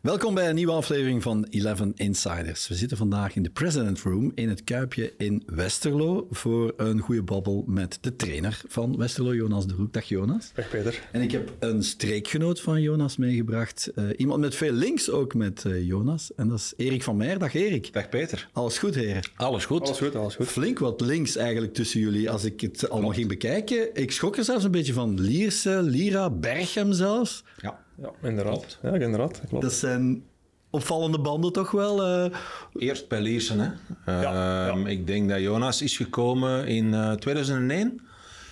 Welkom bij een nieuwe aflevering van 11 Insiders. We zitten vandaag in de President Room in het Kuipje in Westerlo voor een goede babbel met de trainer van Westerlo, Jonas de Roek. Dag Jonas. Dag Peter. En ik heb een streekgenoot van Jonas meegebracht. Uh, iemand met veel links ook met uh, Jonas. En dat is Erik van Meijer. Dag Erik. Dag Peter. Alles goed heren? Alles goed. Alles goed, alles goed. Flink wat links eigenlijk tussen jullie als ik het allemaal ging bekijken. Ik schrok er zelfs een beetje van Lierse, Lira, Berchem zelfs. Ja. Ja, inderdaad. Ja, inderdaad. Klopt. Dat zijn opvallende banden toch wel? Uh... Eerst bij Liersen, hè. Uh, ja, ja. Ik denk dat Jonas is gekomen in uh, 2001.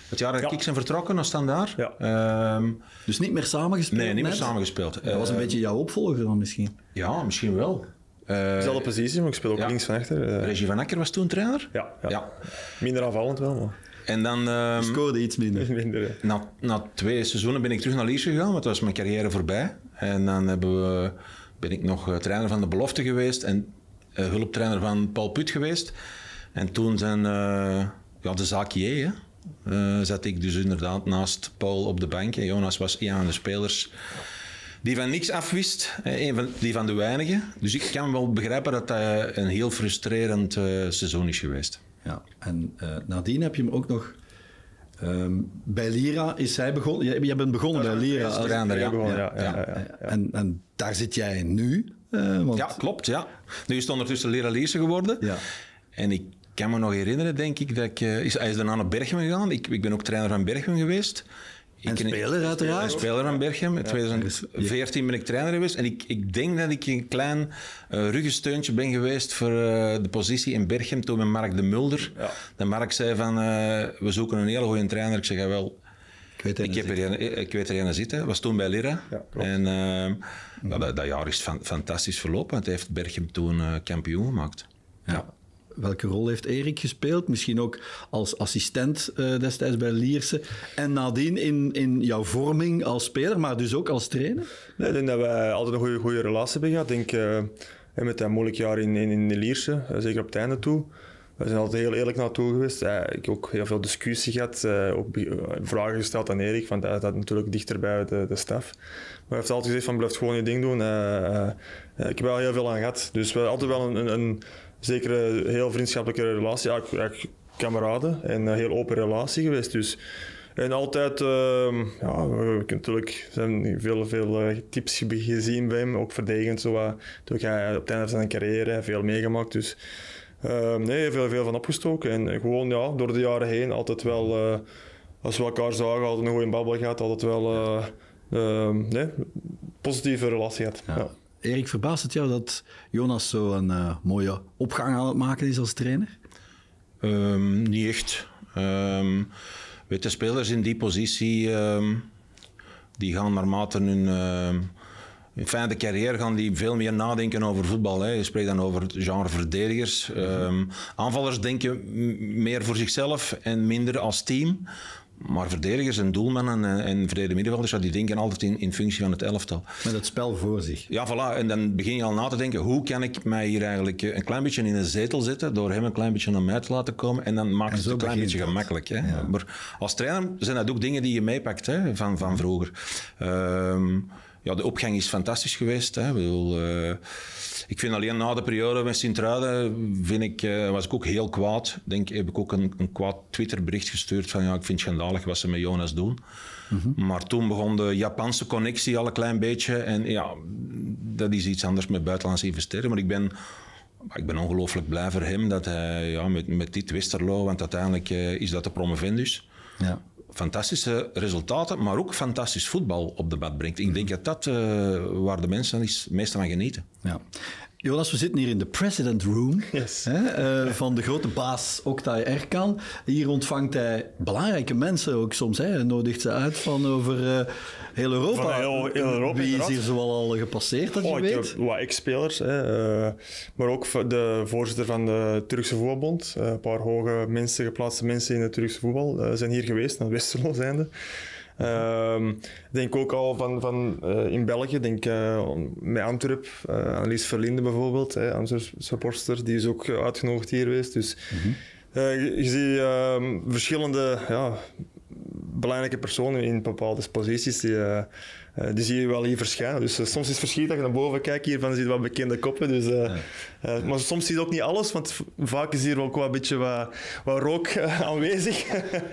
Het jaar dat ja. ik zijn vertrokken naar Standaard. Ja. Um, dus niet meer samengespeeld? Nee, niet meer samengespeeld. Dat was een beetje jouw opvolger dan misschien? Ja, misschien wel. Uh, Dezelfde positie, maar ik speel ook links van achter. Regie van Akker was toen trainer? Ja. ja. Minder aanvallend wel, maar... En dan... Um, scoorde iets minder. minder na, na twee seizoenen ben ik terug naar Lierse gegaan, want dat was mijn carrière voorbij. En dan hebben we, ben ik nog trainer van de belofte geweest en uh, hulptrainer van Paul Put geweest. En toen zijn uh, ja, de zaakje, uh, zat ik dus inderdaad naast Paul op de bank. En Jonas was een van de spelers die van niks afwist, een van, die van de weinigen. Dus ik kan wel begrijpen dat dat een heel frustrerend seizoen is geweest. Ja, en uh, nadien heb je hem ook nog... Um, bij Lira is hij begonnen... Jij, jij bent begonnen bij Lira. Als trainer, ja. Begonnen, ja, ja, en, en, daar zit jij nu. Uh, want... Ja, klopt, ja. Nu is het ondertussen Lira Lierse geworden. Ja. En ik kan me nog herinneren, denk ik, dat ik... Uh, is, hij is daarna naar Berchem gegaan. Ik, ik ben ook trainer van Berchem geweest. Ik, speler uiteraard. Een speler van Berchem. In 2014 ben ik trainer geweest. En ik, ik denk dat ik een klein uh, ruggensteuntje ben geweest voor uh, de positie in Berchem toen met Mark de Mulder. Ja. De Mark zei van, uh, we zoeken een hele goede trainer. Ik zeg, ja, wel... Ik weet, ik, heb er ik weet er een zitten. was toen bij Lira. Ja, en dat, dat, jaar is fan, fantastisch verlopen. Het heeft Berchem toen kampioen gemaakt. ja. Welke rol heeft Erik gespeeld? Misschien ook als assistent uh, destijds bij Lierse. En nadien in, in jouw vorming als speler, maar dus ook als trainer? Nee, ik denk dat wij altijd een goede, goede relatie hebben gehad. Ik denk, uh, met dat moeilijk jaar in, in, in Lierse, uh, zeker op het einde toe. We zijn altijd heel eerlijk naartoe geweest. Ik heb ook heel veel discussie gehad, ook vragen gesteld aan Erik, want hij staat natuurlijk dichter bij de, de staf. Maar hij heeft altijd gezegd van blijf gewoon je ding doen. Ik heb wel heel veel aan gehad. Dus we hebben altijd wel een, een zeker een heel vriendschappelijke relatie, ja, kameraden en een heel open relatie geweest. Dus, en altijd, uh, ja, we hebben natuurlijk zijn veel, veel tips gezien bij hem, ook verdedigend. Zo, uh, toen hij op het einde van zijn carrière veel meegemaakt. Dus uh, nee, veel, veel van opgestoken. En gewoon ja, door de jaren heen altijd wel, als we elkaar zagen, altijd een goede babbel gehad, altijd wel uh, nee, positieve relatie gehad. Ja. Ja. Erik, verbaast het jou dat Jonas zo een uh, mooie opgang aan het maken is als trainer? Um, niet echt. Um, weet de spelers in die positie, um, die gaan naarmate hun, in de carrière gaan die veel meer nadenken over voetbal. Hè. Je spreekt dan over het genre verdedigers. aanvallers denken meer voor zichzelf en minder als team. Maar verdedigers en doelmannen en, en verdedigde middenvelders, ja, die denken altijd in, in functie van het elftal. Met het spel voor zich. Ja, voilà. En dan begin je al na te denken, hoe kan ik mij hier eigenlijk een klein beetje in een zetel zetten, door hem een klein beetje naar mij te laten komen, en dan maakt en het een klein beetje dat. gemakkelijk. Hè. Ja. Maar als trainer zijn dat ook dingen die je meepakt hè, van, van vroeger. Um, ja, de opgang is fantastisch geweest. Hè. Ik, bedoel, uh, ik vind alleen na de periode met Sint-Truiden vind ik, uh, was ik ook heel kwaad. Denk, heb ik ook een, een kwaad Twitterbericht gestuurd van ja, ik vind het schandalig wat ze met Jonas doen. Mm -hmm. Maar toen begon de Japanse connectie al een klein beetje. En ja, dat is iets anders met buitenlandse investeren. Maar ik ben ik ben ongelooflijk blij voor hem dat hij ja, met, met dit Westerlo, want uiteindelijk uh, is dat de promovendus. Ja. Fantastische resultaten, maar ook fantastisch voetbal op de bad brengt. Ik denk dat dat uh, waar de mensen het meeste van genieten. Ja. Jonas, we zitten hier in de President Room yes. hè, uh, van de grote baas Oktay Erkan. Hier ontvangt hij belangrijke mensen ook soms. Hij nodigt ze uit van over uh, heel Europa. Van heel, heel Europa Wie is hier zoal al gepasseerd, dat oh, je weet? heb wat ex-spelers, uh, maar ook de voorzitter van de Turkse Voetbalbond. een paar hoge mensen, geplaatste mensen in het Turkse voetbal zijn hier geweest, naar Westerlo zijnde. Uh, denk ook al van, van uh, in België, denk uh, met Antwerp, uh, Annelies Verlinde bijvoorbeeld, hè, Antwerp supporter, die is ook uitgenodigd hier geweest. Dus je, je ziet ehm, verschillende ja, belangrijke personen in bepaalde posities die, Uh, die zie je wel hier verschijnen. Dus soms is het verschiet dat je naar boven kijkt. Hiervan zie je wat bekende koppen. Dus, maar soms zie je ook niet alles, want vaak is hier ook wel een beetje wat, wat rook aanwezig.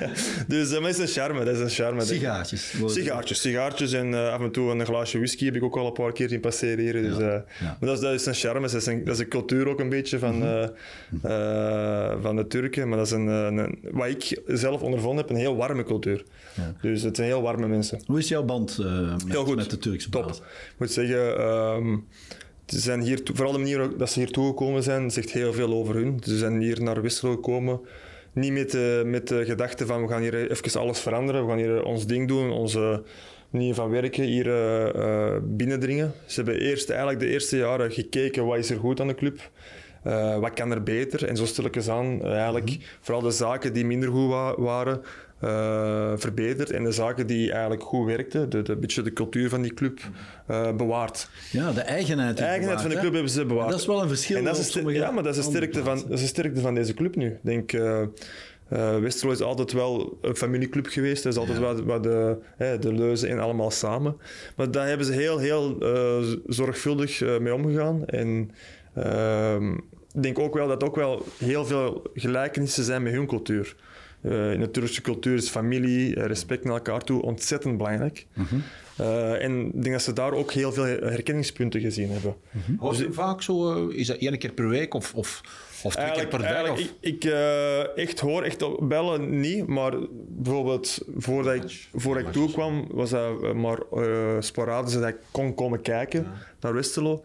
dus dat is een charme. Dat is een charme sigaartjes. Sigaartjes, sigaartjes en af en toe een glaasje whisky heb ik ook al een paar keer zien passeren hier. Dus, ja. Maar dat is, dat is een charme. Dat is een, dat is een cultuur ook een beetje van, mm van de Turken. Maar dat is een, een, wat ik zelf ondervonden heb, een heel warme cultuur. Dus het zijn heel warme mensen. Hoe is jouw band met, heel goed. met de Turkse Top. Ik moet zeggen, um, ze zijn hier, vooral de manier dat ze hier toegekomen zijn, zegt heel veel over hun. Ze zijn hier naar Wissel gekomen. Niet met de, met de gedachte van we gaan hier even alles veranderen, we gaan hier ons ding doen, onze manier van werken hier uh, binnendringen. Ze hebben eerst eigenlijk de eerste jaren gekeken wat is er goed aan de club. Uh, wat kan er beter? En zo stel ik eens aan, eigenlijk mhm. vooral de zaken die minder goed wa waren, uh, verbeterd en de zaken die eigenlijk goed werkten, de, de beetje de cultuur van die club, uh, bewaard. Ja, de eigenheid. De eigenheid van de club hebben ze bewaard. dat is wel een verschil. En dat is ja, maar dat is, de sterkte van, dat is de sterkte van deze club nu. Ik denk, uh, Westerlo is altijd wel een familieclub geweest. Dat is altijd ja. wat, wat de, de leuzen en allemaal samen. Maar daar hebben ze heel, heel zorgvuldig mee omgegaan. En ehm, ik denk ook wel dat ook wel heel veel gelijkenissen zijn met hun cultuur. Uh, in de Turkse cultuur is familie, eh, respect naar elkaar toe ontzettend belangrijk. Mhm. Uh, en ik denk dat ze daar ook heel veel herkenningspunten gezien hebben. Mm -hmm. dus, vaak zo, is dat één keer per week of, of, of twee keer per dag? Of? Ik, ik uh, echt hoor, echt bellen niet, maar bijvoorbeeld voordat ik, voordat ik toekwam, was dat maar uh, sporadisch dat ik kon komen kijken ja. naar Westerlo.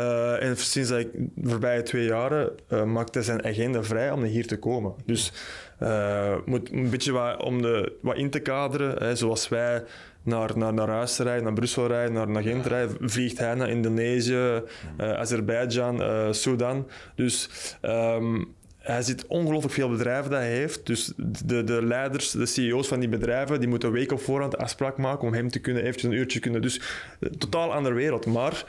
Uh, en sinds dat ik de voorbije twee jaren uh, maakte zijn agenda vrij om hier te komen. Dus uh, moet een beetje wat, om de, wat in te kaderen, hè, zoals wij naar, naar, naar huis rijden, naar Brussel rijden, naar, naar Gent rijden, vliegt hij naar Indonesië, uh, Azerbeidzjan, uh, Sudan. Dus um, hij ziet ongelooflijk veel bedrijven dat hij heeft. Dus de, de leiders, de CEO's van die bedrijven, die moeten een week op voorhand afspraak maken om hem te kunnen, eventjes een uurtje kunnen. Dus totaal andere wereld. Maar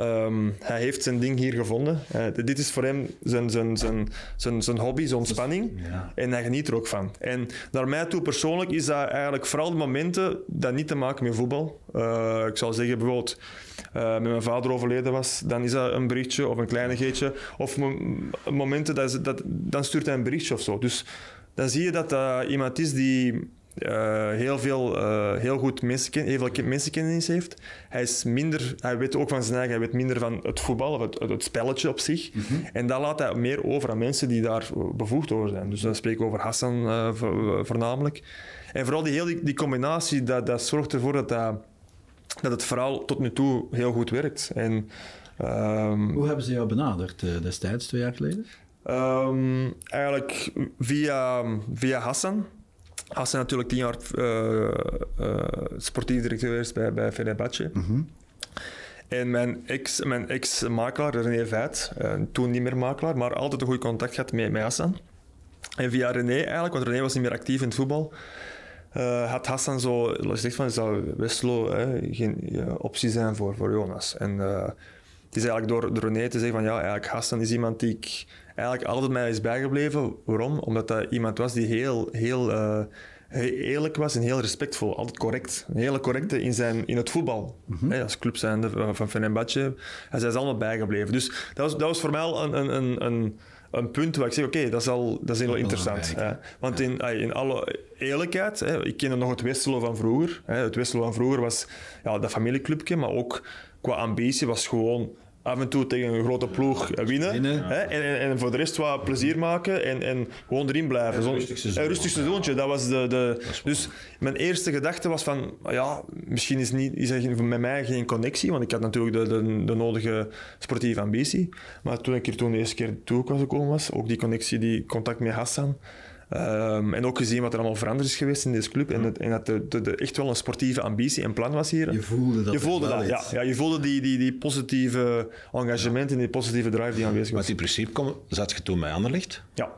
Um, hij heeft zijn ding hier gevonden. Uh, dit is voor hem zijn, zijn, zijn, zijn, zijn hobby, zijn ontspanning. Ja. En hij geniet er ook van. En naar mij toe persoonlijk is dat eigenlijk vooral de momenten dat niet te maken met voetbal. Uh, ik zal zeggen bijvoorbeeld uh, met mijn vader overleden was, dan is dat een berichtje of een kleinigheidje. Of momenten dat, dat dan stuurt hij een berichtje of zo. Dus dan zie je dat dat iemand is die uh, heel, veel, uh, heel goed mensenken, heel veel mensenkennis heeft. Hij, is minder, hij weet ook van zijn eigen, hij weet minder van het voetbal of het, het spelletje op zich. Mm -hmm. En dat laat hij meer over aan mensen die daar bevoegd over zijn. Dus dan spreek ik over Hassan uh, voornamelijk. En vooral die, heel die, die, combinatie, dat, dat zorgt ervoor dat, dat, dat het verhaal tot nu toe heel goed werkt. En, um, Hoe hebben ze jou benaderd destijds, twee jaar geleden? Um, eigenlijk via, via Hassan. Hassan natuurlijk tien jaar uh, uh, sportief directeur geweest bij, bij Fenerbahce. Mm -hmm. En mijn ex, mijn ex-makelaar, René Veit, uh, toen niet meer makelaar, maar altijd een goed contact gehad met, met Hassan. En via René eigenlijk, want René was niet meer actief in het voetbal, had Hassan zo gezegd van, zou Westlo geen optie zijn voor, voor Jonas. En het is eigenlijk door, door René te zeggen van, ja, eigenlijk Hassan is iemand die ik eigenlijk altijd mij is bijgebleven. Waarom? Omdat dat iemand was die heel, heel uh, eerlijk was en heel respectvol. Altijd correct. Een hele correcte in, zijn, in het voetbal. Mm -hmm. hey, als club zijnde van Fenerbahce. Hij is allemaal bijgebleven. Dus dat was, dat was voor mij al een, een, een, een punt waar ik zeg, oké, okay, dat, is al, dat is heel interessant. Hè. Want in, in alle eerlijkheid, hè, ik kende nog het Westelo van vroeger. Hè. Het Westelo van vroeger was ja, dat familieclubje, maar ook qua ambitie was gewoon af en toe tegen een grote ploeg winnen. Hè? En, en, en, voor de rest wat plezier maken en, en gewoon erin blijven. Een rustig seizoentje. Dat was de, de, dus mijn eerste gedachte was van, ja, misschien is, niet, is er met mij geen connectie, want ik had natuurlijk de, de, de nodige sportieve ambitie. Maar toen ik er toen de eerste keer toe gekomen was, ook die connectie, die contact met Hassan, Um, en ook gezien wat er allemaal veranderd is geweest in deze club. En, het, en dat de, de, de, echt wel een sportieve ambitie en plan was hier. Je voelde dat. Je voelde dat, ja, ja. Je voelde die, die, die positieve engagement en die positieve drive die aanwezig was. Maar in principe kom, zat je toen bij Anderlicht. Ja.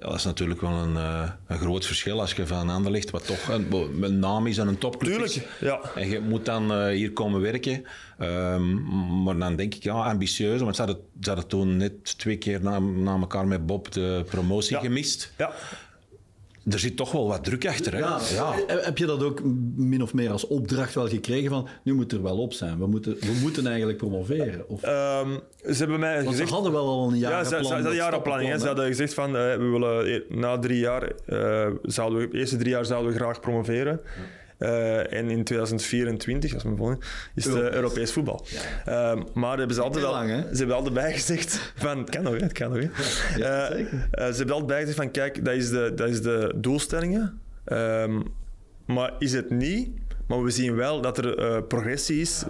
Ja, dat is natuurlijk wel een, uh, een groot verschil als je van Anderlicht, wat toch een, een naam is en een topclub Tuurlijk, is. ja. En je moet dan uh, hier komen werken. Um, maar dan denk ik, ja, ambitieus. Want ze hadden, ze hadden toen net twee keer na, na elkaar met Bob de promotie ja. gemist. Ja er zit toch wel wat druk achter. Hè? Ja. Heb je dat ook min of meer als opdracht wel gekregen van nu moet er wel op zijn, we moeten, we moeten eigenlijk promoveren? Of... Um, ze hebben mij gezegd... ze hadden wel al een jaar Ja, ze, ze, hadden een jarenplanning. Ze hadden gezegd van uh, we willen e- na drie jaar, uh, zouden we, de eerste drie jaar zouden we graag promoveren. Uh, en in 2024, als me volgen, is het uh, Europees voetbal. Ja. Uh, maar hebben ze, altijd al, lang, ze hebben altijd bijgezegd van... Het kan nog, het kan nog. Ja, ze hebben altijd bijgezegd van, kijk, dat is de, dat is de doelstellingen. Um, maar is het niet... Maar we zien wel dat er uh, progressie is.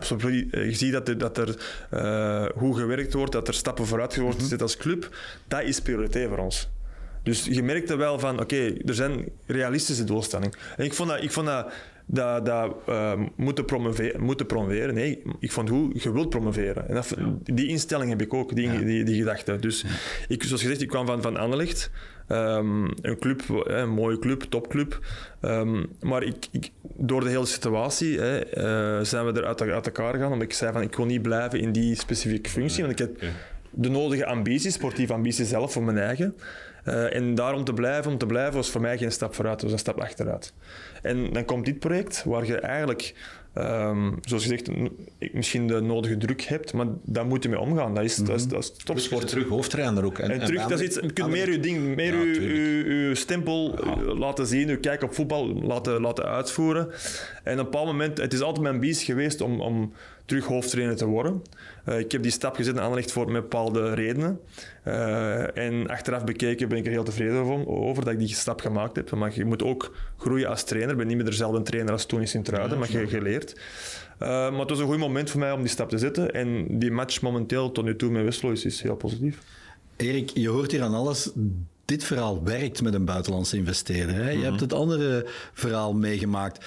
Je ziet dat er, dat er uh, goed gewerkt wordt, dat er stappen vooruit wordt gezet mm -hmm. als club. Dat is prioriteit voor ons. Dus je merkte wel van, oké, okay, er zijn realistische doelstellingen. En ik vond dat, ik vond dat dat, dat uh, moeten, promoveren, moeten promoveren. Nee, ik vond hoe je wilt promoveren. En dat, die instelling heb ik ook, die, ja. die, die gedachte. Dus ik, zoals gezegd, ik kwam van, van Anderlecht. Um, een club, een mooie club, topclub. Um, maar ik, ik, door de hele situatie hè, uh, zijn we er uit, uit, elkaar gegaan. Omdat ik zei van ik wil niet blijven in die specifieke functie. Want ik heb de nodige ambitie, sportieve ambitie zelf voor mijn eigen. Uh, en daarom te blijven, om te blijven, was voor mij geen stap vooruit, was een stap achteruit. En dan komt dit project, waar je eigenlijk, um, zoals gezegd, misschien de nodige druk hebt, maar daar moet je mee omgaan. Dat is, mm -hmm. dat is, dat is topsport. terug hoofdtrainer ook. En, en terug, en dat is iets, je kunt meer je ding, meer ja, stempel ja. laten zien, je kijk op voetbal laten, laten uitvoeren. En op een bepaald moment, het is altijd mijn ambitie geweest om, om terug hoofdtrainer te worden. Uh, ik heb die stap gezet in Anderlecht voor met bepaalde redenen. Uh, en achteraf bekeken ben ik er heel tevreden over dat ik die stap gemaakt heb. Maar je moet ook groeien als trainer. Ik ben niet meer dezelfde trainer als toen in Sint-Truiden, ja, maar je geleerd. Uh, maar het was een goed moment voor mij om die stap te zetten. En die match momenteel tot nu toe met Westlo is, is heel positief. Erik, je hoort hier aan alles dit verhaal werkt met een buitenlandse investeerder. Hè? Je mm -hmm. hebt het andere verhaal meegemaakt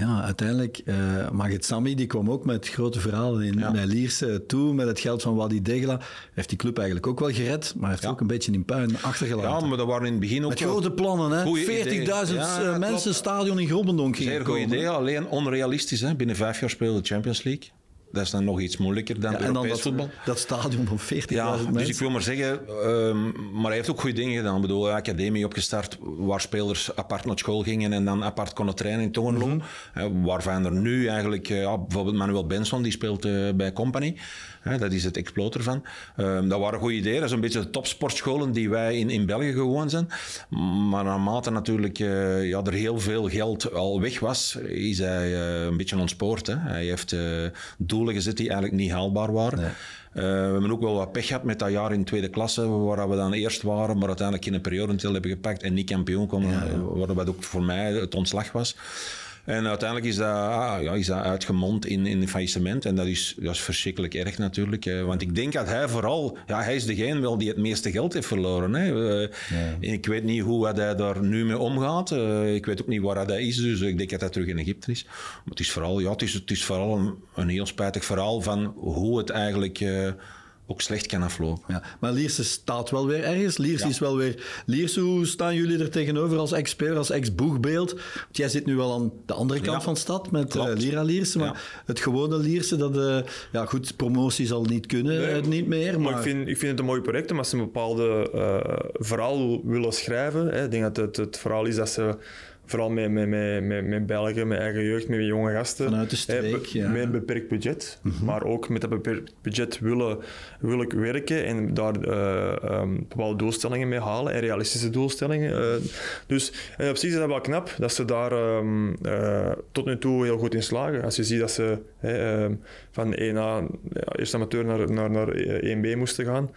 ja, uiteindelijk, uh, Magit Sami die kwam ook met grote verhalen in, ja. naar Lierse toe, met het geld van Wadi Degla. Heeft die club eigenlijk ook wel gered, maar heeft ja. ook een beetje in puin achtergelaten. Ja, maar dat waren in het begin ook Met grote plannen, hè. 40.000 ja, mensen, stadion in Grobbendonk Zeer goed idee, alleen onrealistisch. Hè. Binnen vijf jaar speelde de Champions League. Dat is dan nog iets moeilijker dan ja, Europees dan dat, voetbal. Dat stadion van 40.000 ja, mensen. Dus ik wil maar zeggen, um, maar hij heeft ook goede dingen gedaan. Ik bedoel, academie opgestart waar spelers apart naar school gingen en dan apart konden trainen in Tongenlo. Mm -hmm. Waarvan er nu eigenlijk, ja, bijvoorbeeld Manuel Benson, die speelt uh, bij Company. Hè, dat is het exploot ervan. Um, dat waren goede ideeën. Dat is een beetje de topsportscholen die wij in, in België gewoon zijn. Maar naarmate natuurlijk uh, ja, er heel veel geld al weg was, is hij uh, een beetje ontspoord. Hè. Hij heeft uh, doelen gezet die eigenlijk niet haalbaar waren. Nee. Uh, we hebben ook wel wat pech gehad met dat jaar in tweede klasse, waar we dan eerst waren, maar uiteindelijk in een periode hebben gepakt en niet kampioen konden, ja, ja. wat ook voor mij het ontslag was. En uiteindelijk is dat, ah, ja, is dat uitgemond in, in faillissement. En dat is, dat is verschrikkelijk erg natuurlijk. Want ik denk dat hij vooral... Ja, hij is degene wel die het meeste geld heeft verloren. Hè. Ja. Ik weet niet hoe hij daar nu mee omgaat. Ik weet ook niet waar hij is. Dus ik denk dat hij terug in Egypte is. Maar het is vooral, ja, het is, het is vooral een, een heel spijtig verhaal van hoe het eigenlijk... Uh, ook slecht kan aflopen. Ja, maar Lierse staat wel weer ergens. Lierse ja. is wel weer... Lierse, hoe staan jullie er tegenover als expert, als ex-boegbeeld? Want jij zit nu wel aan de andere kant ja. van de stad met uh, Lira Lierse, maar ja. het gewone Lierse, dat... Uh, ja goed, promotie zal niet kunnen, nee, uh, niet meer, maar... maar... ik, vind, ik vind het een mooi project, maar als ze een bepaalde verhaal willen schrijven, hè, ik denk dat het, het verhaal is dat ze vooral met, met, met, met, eigen jeugd, met jonge gasten. Vanuit de streek, ja. Met een beperkt budget. Mm -hmm. Maar ook met dat beperkt budget willen, wil ik werken en daar uh, um, bepaalde doelstellingen mee halen en realistische doelstellingen. Uh, dus uh, op zich is dat wel knap dat ze daar um, tot nu toe heel goed in slagen. Als je ziet dat ze um, van 1A, ja, eerst amateur naar, naar, naar 1B moesten gaan,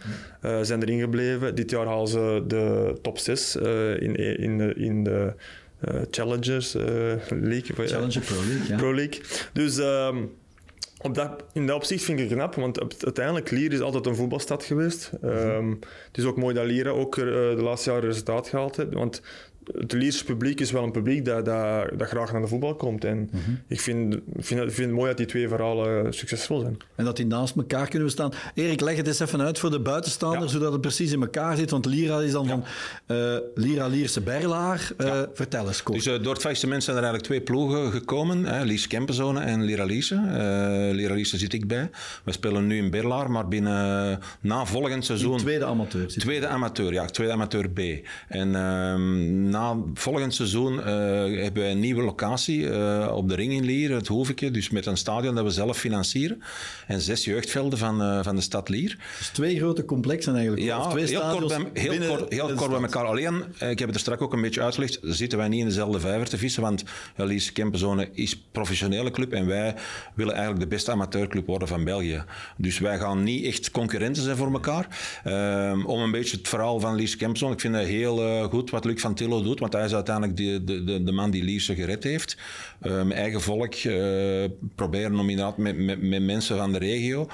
zijn erin gebleven. Dit jaar halen ze de top 6 in, in, de, in de uh, Challengers uh, League. Challenger Pro League, ja. Pro League. Dus um, op dat, in dat opzicht vind ik het knap, want uiteindelijk Lier is altijd een voetbalstad geweest. Mm -hmm. um, het is ook mooi dat Lier ook uh, de laatste jaren resultaat gehaald heeft, want het Lierse publiek is wel een publiek dat, dat, dat graag naar de voetbal komt. En mm -hmm. ik vind, vind, vind het mooi dat die twee verhalen succesvol zijn. En dat die naast elkaar kunnen bestaan. Erik, leg het eens even uit voor de buitenstaander, ja. zodat het precies in elkaar zit. Want Lira is dan ja. van uh, Lira Lierse Berlaar. Uh, ja. Vertel eens, Dus uh, door het faillissement zijn er eigenlijk twee ploegen gekomen. Hè, Lies Kempenzone en Lira Lierse. Lira Lierse zit ik bij. We spelen nu in Berlaar, maar binnen na volgend seizoen... In tweede amateur. Tweede amateur, ja. Tweede amateur B. En ehm, na na volgend seizoen uh, hebben we een nieuwe locatie uh, op de ring in Lier, het Hoeveke. Dus met een stadion dat we zelf financieren. En zes jeugdvelden van, uh, van de stad Lier. Dus twee grote complexen eigenlijk. Ja, twee heel kort bij, heel kort, heel kort bij elkaar. Alleen, ik heb het er straks ook een beetje uitgelegd, zitten wij niet in dezelfde vijver te vissen. Want Lierse Kempenzone is een professionele club en wij willen eigenlijk de beste amateurclub worden van België. Dus wij gaan niet echt concurrenten zijn voor elkaar. Um, om een beetje het verhaal van Lies Kempson. Ik vind het heel goed wat Luc van Tillo doet, want hij is uiteindelijk de, de, de, man die Liesje gered heeft. Uh, mijn eigen volk uh, proberen om inderdaad met, met, met mensen van de regio.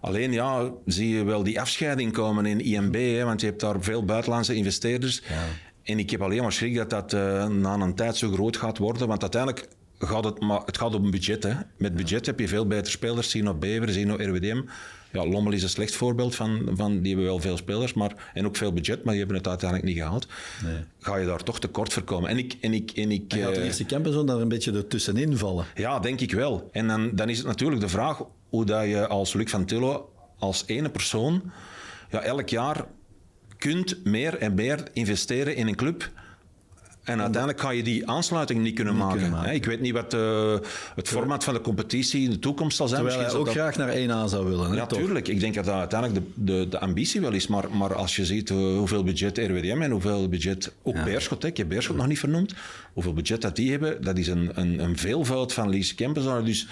Alleen ja, zie je wel die afscheiding komen in IMB, hè, want je hebt daar veel buitenlandse investeerders. Ja. En ik heb alleen maar schrik dat dat uh, na een tijd zo groot gaat worden, want uiteindelijk gaat het, maar het gaat om budget. Hè. Met budget heb je veel betere spelers. Sino Bever, Sino RWDM. Ja, Lommel is een slecht voorbeeld van, van, die hebben wel veel spelers maar, en ook veel budget, maar die hebben het uiteindelijk niet gehaald. Nee. Ga je daar toch tekort voor komen. En ik... En ik, en ik en gaat de eh, eerste camper daar een beetje ertussenin vallen? Ja, denk ik wel. En dan, dan is het natuurlijk de vraag hoe dat je als Luc van Tillo, als ene persoon, ja, elk jaar kunt meer en meer investeren in een club en uiteindelijk ga je die aansluiting niet kunnen maken. Ik weet niet wat uh, het format van de competitie in de toekomst zal zijn. Terwijl hij ook dat... graag naar 1A zou willen. Hè, ja, tuurlijk. Ik denk dat dat uiteindelijk de, de, de ambitie wel is. Maar, maar als je ziet uh, hoeveel budget RWDM en hoeveel budget ook ja. Beerschot, ik heb Beerschot nog niet vernoemd, hoeveel budget dat die hebben, dat is een, een, een veelvoud van Lies Kempens. Dus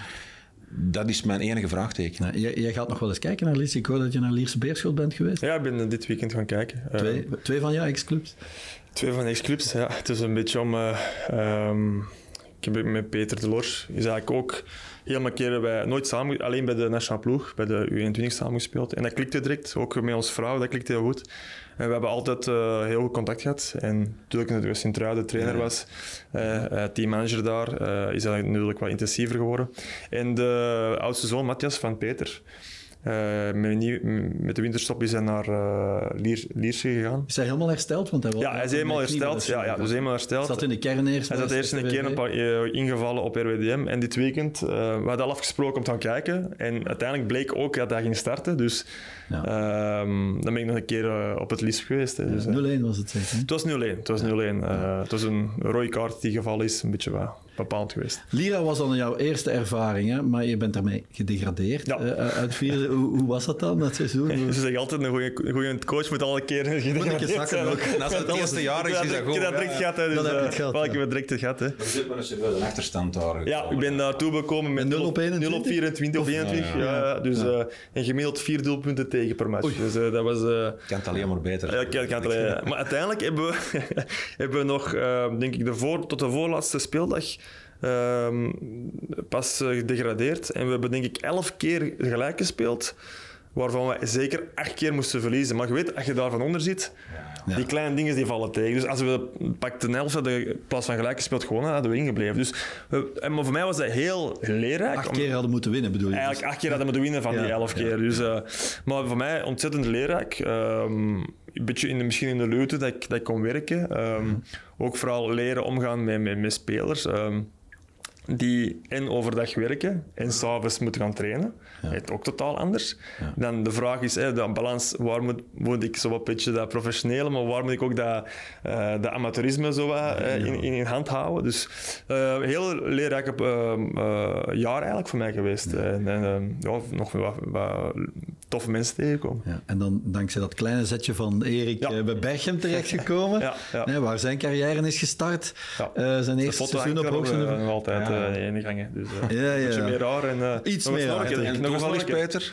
dat is mijn enige vraagteken. Nou, jij, jij, gaat nog wel eens kijken naar Lies. Ik hoor dat je naar Lierse Beerschot bent geweest. Ja, ik ben dit weekend gaan kijken. Twee, uh, twee van jouw ex-clubs? Twee van de clubs ja. Het is een beetje om... Uh, um, ik heb met Peter de Lors is eigenlijk ook helemaal keren wij nooit samen, alleen bij de nationale ploeg, bij de U21 samengespeeld. En dat klikte direct, ook met ons vrouw, dat klikte heel goed. En we hebben altijd uh, heel goed contact gehad. En toen ik Sint-Truiden trainer was, uh, teammanager daar, uh, is dat natuurlijk wat intensiever geworden. En de oudste zoon, Matthias van Peter, uh, met, met, de winterstop is hij naar uh, Lier, Lierse gegaan. Is hij helemaal hersteld? Want hij ja, hij is helemaal hersteld. Ja, ja, dus helemaal hersteld. Zat in de kern eerst? Hij zat eerst in de kern een paar uh, ingevallen op RWDM. En dit weekend, we hadden al afgesproken om te gaan kijken. En uiteindelijk bleek ook dat hij ging starten. Dus um, dan ben ik nog een keer op het LISP geweest. Hè, dus, 0-1 was het zeker? Het was 0-1. Het was, 0-1. het was een rode kaart die gevallen is. Een beetje waar bepaald geweest. Lira was dan jouw eerste ervaring, hè? maar je bent daarmee gedegradeerd ja. uit vierde. Hoe, hoe, was dat dan, dat seizoen? Ze zeggen altijd, een goede, goede coach moet alle keer gedegradeerd zijn. Ook. En als het eerste jaar is, is dat goed. Dat direct gehad. Dus, dat heb je het gehad. Wel, ik heb het direct gehad. Hè. Er zit wel een achterstand daar. Ja, ik ben naartoe gekomen met 0 op 21? 0 op 24 of 21. Ja. Dus uh, en gemiddeld vier doelpunten tegen per match. Dus uh, dat was... Uh, kan het alleen maar beter. Ja, kan, kan het alleen, maar uiteindelijk hebben we, hebben we nog, denk ik, tot de voorlaatste speeldag um, pas eh, gedegradeerd. En we hebben denk ik elf keer gelijk gespeeld waarvan we zeker acht keer moesten verliezen. Maar je weet, als je daar van onder zit, ja. die kleine dingen die vallen tegen. Dus als we pak de helft hadden in plaats van gelijk gespeeld gewonnen, hadden we ingebleven. Dus, en maar voor mij was dat heel leerrijk. Acht keer hadden moeten winnen, bedoel je? Eigenlijk acht keer hadden moeten winnen van die elf keer. Dus, uh, maar voor mij ontzettend leerrijk. Um, een beetje in de, misschien in de leute dat ik, dat ik kon werken. Um, ook vooral leren omgaan met, met, met spelers. Um, die en overdag werken en s'avonds moeten gaan trainen. Ja. Het ook totaal anders. Dan de vraag is, hè, de balans, waar moet, moet ik zo wat beetje dat professionele, maar waar moet ik ook dat, uh, dat amateurisme zo wat, uh, in, in hand houden. Dus uh, heel leerrijk jaar eigenlijk voor mij geweest. En, en ja, nog wat, wat, toffe mensen tegenkomen. Ja. En dan dankzij dat kleine zetje van Erik bij Berchem terechtgekomen, ja, waar zijn carrière is gestart. zijn eerste seizoen op hoogste nog altijd uh, in de gangen. Dus uh, ja, ja. iets meer raar. En, uh, iets meer raar. En toevallig, Peter,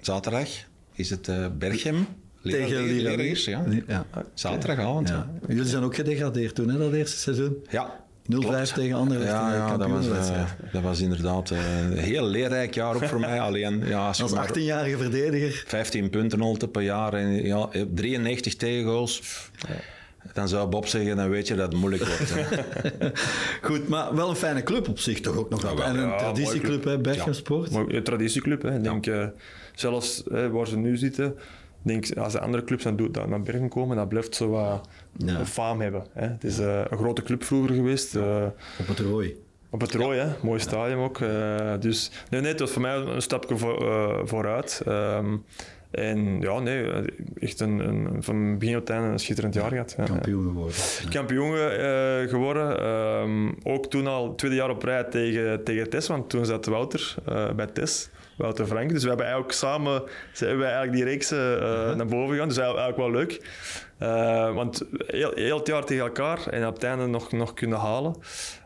zaterdag is het uh, Berchem. Tegen Lille. Ja. ja. Zaterdagavond. Ja. Jullie zijn ook gedegradeerd toen, hè, dat eerste seizoen? Ja. 0-5 tegen anderen. Ja, ja dat, was, uh, dat was inderdaad een heel leerrijk jaar ook voor mij. Alleen, ja, als, als 18-jarige verdediger. 15 punten al per jaar en ja, 93 tegengoals. Ja dan zou Bob zeggen, dan weet je dat het moeilijk wordt. Goed, maar wel een fijne club op zich toch ook nog. Ja, en een ja, traditieclub, hè, Berchem Sport. Een traditieclub, hè. Ik denk, uh, zelfs hè, waar ze nu zitten, denk, als de andere clubs dan naar Bergen komen, dat blijft zo wat ja. faam hebben. Hè. Het is uh, een grote club vroeger geweest. Uh, op het rooi. Op het rooi, hè. mooi stadion ook. dus nee, nee, het was voor mij een stapje voor, vooruit. Um, En ja, nee, echt een, een, van begin tot einde een schitterend jaar gehad. Kampioen geworden. Kampioen uh, geworden. Um, ook toen al tweede jaar op rij tegen, tegen Tess, want toen zat Wouter uh, bij Tess. Wouter Frank. Dus we hebben eigenlijk samen zijn we eigenlijk die reeks uh, naar boven gegaan. Dus eigenlijk wel leuk. Uh, want heel, heel, het jaar tegen elkaar en op het einde nog, nog kunnen halen.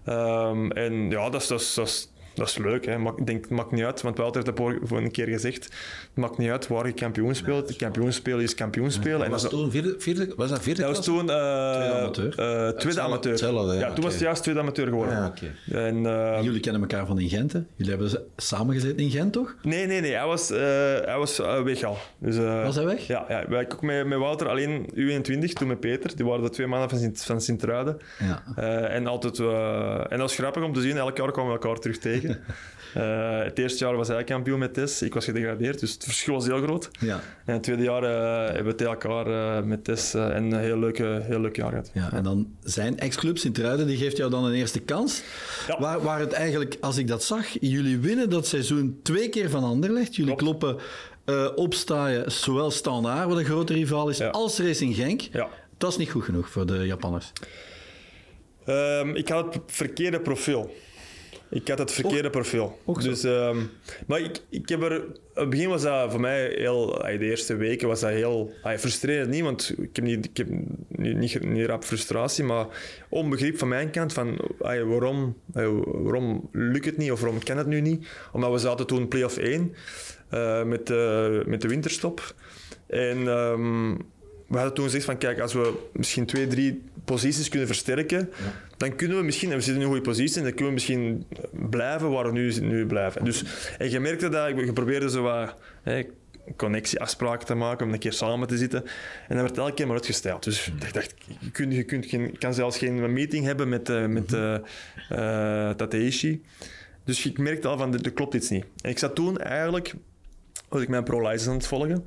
Um, en ja, dat is, dat is, dat is dat is leuk. Hè. ik denk, het maakt niet uit, want Walter heeft dat voor een keer gezegd. Het maakt niet uit waar je kampioen speelt. Kampioen spelen is kampioen spelen. En was, dat toen vierde, vierde, was dat vierde Dat was toen uh, tweede amateur. Uh, tweede amateur. Hetzelfde, ja, ja, toen was het juist tweede amateur geworden. Ja, okay. en, uh, jullie kennen elkaar van in Gent, hè? Jullie hebben samengezeten in Gent, toch? Nee, nee, nee. Hij was, hij was weg al. Dus, was hij weg? Ja, ja wij ook met, met Wouter alleen U21, toen met Peter. Die waren de twee mannen van Sint, van Sint-Truiden. Ja. en, altijd, en dat was grappig om te zien. Elk jaar kwamen we elkaar terug tegen. Uh, het eerste jaar was hij kampioen met Tess. Ik was gedegradeerd, dus het verschil was heel groot. Ja. En het tweede jaar uh, hebben we tegen elkaar uh, met Tess en een heel leuk, heel leuk jaar gehad. Ja, en dan zijn ex-club Sint-Truiden, die geeft jou dan een eerste kans. Ja. Waar, waar het eigenlijk, als ik dat zag, jullie winnen dat seizoen twee keer van Anderlecht. Jullie Klopt. kloppen opstaaien, zowel Standaard, wat een grote rivaal is, Ja. als Racing Genk. Ja. Dat is niet goed genoeg voor de Japanners. Um, ik had het verkeerde profiel. Ik had het verkeerde profiel. ook dus, um, maar ik, ik heb er... Op het begin was dat voor mij heel... De eerste weken was dat heel... Frustrerend niet, want ik heb niet, ik heb niet, niet, niet rap frustratie, maar onbegrip van mijn kant van waarom, waarom lukt het niet of waarom kan het nu niet. Omdat we zaten toen play-off 1 uh, met, de, met de winterstop. En... Um, we hadden toen gezegd van kijk, als we misschien twee, drie posities kunnen versterken, ja. dan kunnen we misschien, en we zitten in een goede positie, dan kunnen we misschien blijven waar we nu, nu blijven. Dus, en je merkte dat, je probeerde zo wat hè, connectieafspraken te maken, om een keer samen te zitten. En dat werd elke keer maar uitgesteld. Dus ik dacht, je, kunt, je, kunt geen, kan zelfs geen meeting hebben met, uh, met uh, uh, Tateishi. Dus ik merkte al van, er klopt iets niet. En ik zat toen eigenlijk, was ik mijn pro-license aan het volgen.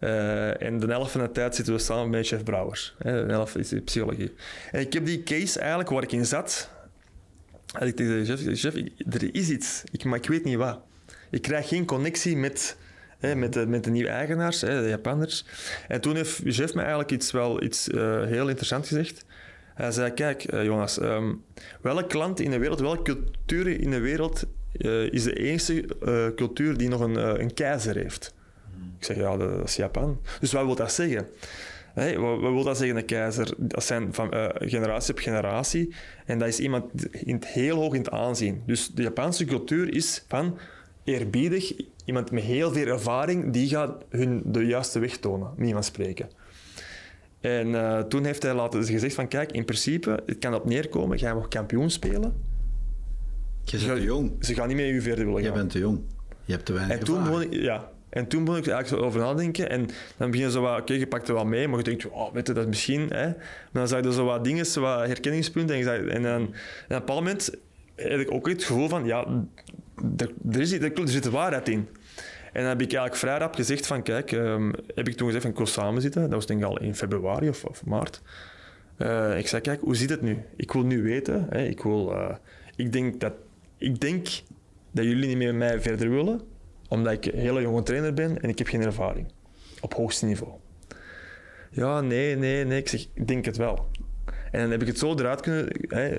Uh, en de helft van de tijd zitten we samen met chef Brouwers. Hè, de helft is psychologie. En ik heb die case eigenlijk waar ik in zat. Had ik tegen de chef, chef er is iets, ik, maar ik weet niet wat. Ik krijg geen connectie met, hè, met, de, met de nieuwe eigenaars, hè, de Japanners. En toen heeft chef me eigenlijk iets, wel iets uh, heel interessants gezegd. Hij zei, kijk uh, Jonas, um, welk land in de wereld, welke cultuur in de wereld is de enige cultuur die nog een, een keizer heeft? Ik zeg, ja, dat is Japan. Dus wat wil dat zeggen? Hey, wat, wat, wil dat zeggen, een keizer? Dat zijn van uh, generatie op generatie. En dat is iemand in het, heel hoog in het aanzien. Dus de Japanse cultuur is van eerbiedig. Iemand met heel veel ervaring, die gaat hun de juiste weg tonen, niet van spreken. En uh, toen heeft hij laten gezegd van, kijk, in principe, het kan op neerkomen, ga je nog kampioen spelen. Je bent te jong. Ze gaan niet meer je verder willen gaan. Je bent te jong. Je hebt te weinig En toen ervaring. ik, ja, en toen begon ik er eigenlijk zo over nadenken. En dan begin je zo wat, oké, je pakt er wel mee, maar je denkt, oh, weet je, dat is misschien. Hè? Maar dan zag je zo wat dingen, zo wat herkenningspunten. En, zag, en dan en op een bepaald moment heb ik ook het gevoel van, ja, er, er, is, er, zit waarheid in. En dan heb ik eigenlijk vrij rap gezegd van, kijk, um, heb ik toen gezegd van, ik wil samen zitten. Dat was denk ik al in februari of, of maart. Uh, ik zei, kijk, hoe zit het nu? Ik wil nu weten. Hè? Ik, wil, uh, ik, denk dat, ik denk dat jullie niet meer met mij verder willen omdat ik een hele jonge trainer ben en ik heb geen ervaring. Op hoogste niveau. Ja, nee, nee, nee. Ik zeg, denk het wel. En dan heb ik het zo eruit kunnen... Hè,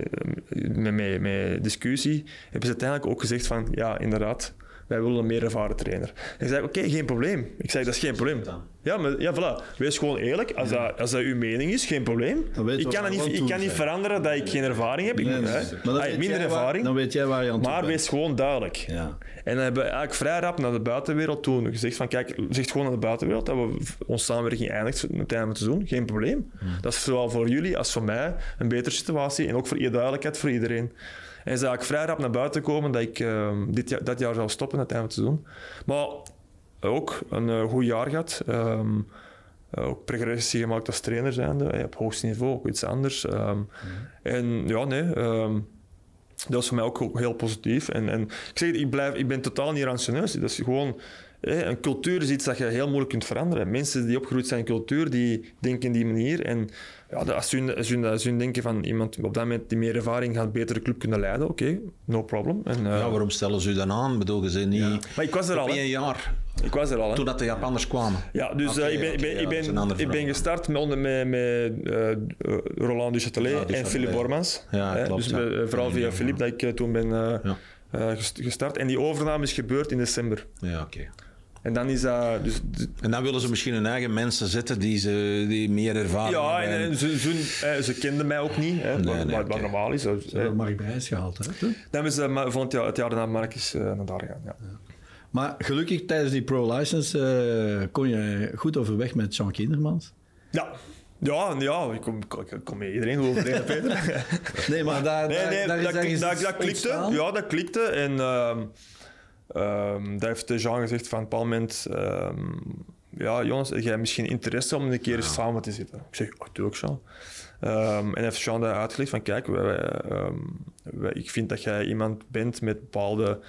met, met, met discussie hebben ze uiteindelijk ook gezegd van... Ja, inderdaad, wij willen een meer ervaren trainer. En ik zei, oké, okay, geen probleem. Ik zei, dat is geen probleem. Ja, maar ja, voilà. Wees gewoon eerlijk. Als, ja. dat, als dat uw mening is, geen probleem. Ik kan, niet, ik kan niet veranderen dat ik geen ervaring heb. Ik, nee, hè, maar minder ervaring. Waar, dan weet jij waar je aan toe Maar bent. wees gewoon duidelijk. Ja. En dan hebben we eigenlijk vrij rap naar de buitenwereld toen gezegd van kijk, zeg gewoon aan de buitenwereld dat we ons samenwerking eindigt met het einde van het seizoen. Geen probleem. Dat is zowel voor jullie als voor mij een betere situatie en ook voor je duidelijkheid voor iedereen. En is eigenlijk vrij rap naar buiten komen dat ik uh, dit jaar, dat jaar zou stoppen, het einde van het seizoen. Maar ook een uh, goed jaar gehad. Um, uh, ook progressie gemaakt als trainer zijnde, uh, op hoogste niveau, ook iets anders. Um, mm. En ja, nee, um, dat was voor mij ook heel positief. En, en ik zeg, ik, blijf, ik ben totaal niet ranceneus. Dat is gewoon... Een cultuur is iets dat je heel moeilijk kunt veranderen. Mensen die opgegroeid zijn in cultuur, die denken die manier. En ja, als hun, als, hun, als hun denken van iemand op dat moment die meer ervaring gaat een betere club kunnen leiden, oké, okay, no problem. En, uh, ja, waarom stellen ze u dan aan? Bedoel, je niet... Ja. Maar ik was er al. Een jaar Ik was er al. Toen dat de Japanners kwamen? Ja, dus okay, uh, ik ben, okay, ik ben, ja, ik ben, ik ben gestart met, met, met uh, Roland Duchatelet ja, en Philippe Bormans. Ja, klopt, dus ja. vooral via Philippe dat ik toen ben gestart. En die overname is gebeurd in december. Ja, oké. En dan is dat... Dus, en dan willen ze misschien hun eigen mensen zetten die, ze, die meer ervaring ja, hebben. Ja, en, ze, ze, ze, kenden mij ook niet, hè, nee, wat, nee, wat okay. normaal is. Ze hebben Mark Brijs gehaald, hè? Dan hebben ze uh, het jaar, het jaar daarna Mark is uh, naar daar gegaan, ja. ja. Maar gelukkig tijdens die pro-license uh, kon je goed overweg met Jean Kindermans. Ja, ja, ja ik kom, ik kom met iedereen overeen, Peter. nee, maar daar, nee, nee, daar, daar is dat, dat, dat klikte. Ja, dat klikte. En uh, um, daar heeft Jean gezegd van een bepaald moment... Um, ja, Jonas, heb jij misschien interesse om een keer eens samen te zitten? Ik zeg, oh, doe ook Jean. Um, en heeft Jean daar uitgelegd van, kijk, wij, wij, ik vind dat jij iemand bent met bepaalde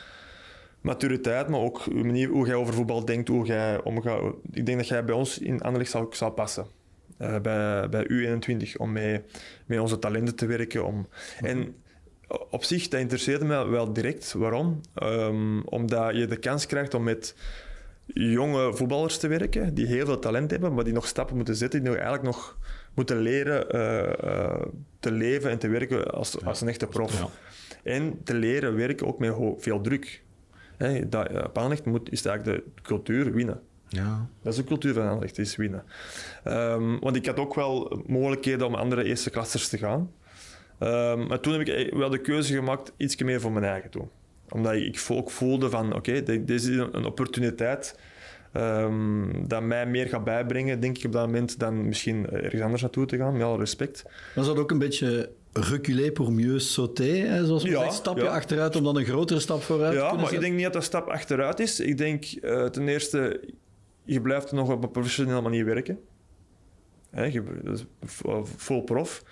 maturiteit, maar ook manier hoe jij over voetbal denkt, hoe jij omgaat. Ik denk dat jij bij ons in Anderlecht zou, zou passen. Uh, bij, bij U21, om mee, met onze talenten te werken. Om, En op zich, dat interesseerde me wel direct. Waarom? Um, omdat je de kans krijgt om met jonge voetballers te werken, die heel veel talent hebben, maar die nog stappen moeten zetten, die eigenlijk nog moeten leren uh, uh, te leven en te werken als, als een echte prof. Ja. En te leren werken ook met veel druk. Hey, dat, uh, op Aanrecht moet, is eigenlijk de cultuur winnen. Ja. Dat is de cultuur van Aanrecht, is winnen. Um, want ik had ook wel mogelijkheden om andere eerste klassers te gaan. Um, maar toen heb ik wel de keuze gemaakt iets meer voor mijn eigen toe. Omdat ik ook voelde van, oké, okay, dit is een opportuniteit um, dat mij meer gaat bijbrengen, denk ik op dat moment, dan misschien ergens anders naartoe te gaan, met alle respect. Was dat ook een beetje reculer pour mieux sauter, hè, zoals we ja, stapje ja. achteruit om dan een grotere stap vooruit ja, te kunnen maar ik denk niet dat dat stap achteruit is. Ik denk uh, ten eerste, je blijft nog op een professionele manier werken. Hè, je, dat is vol prof.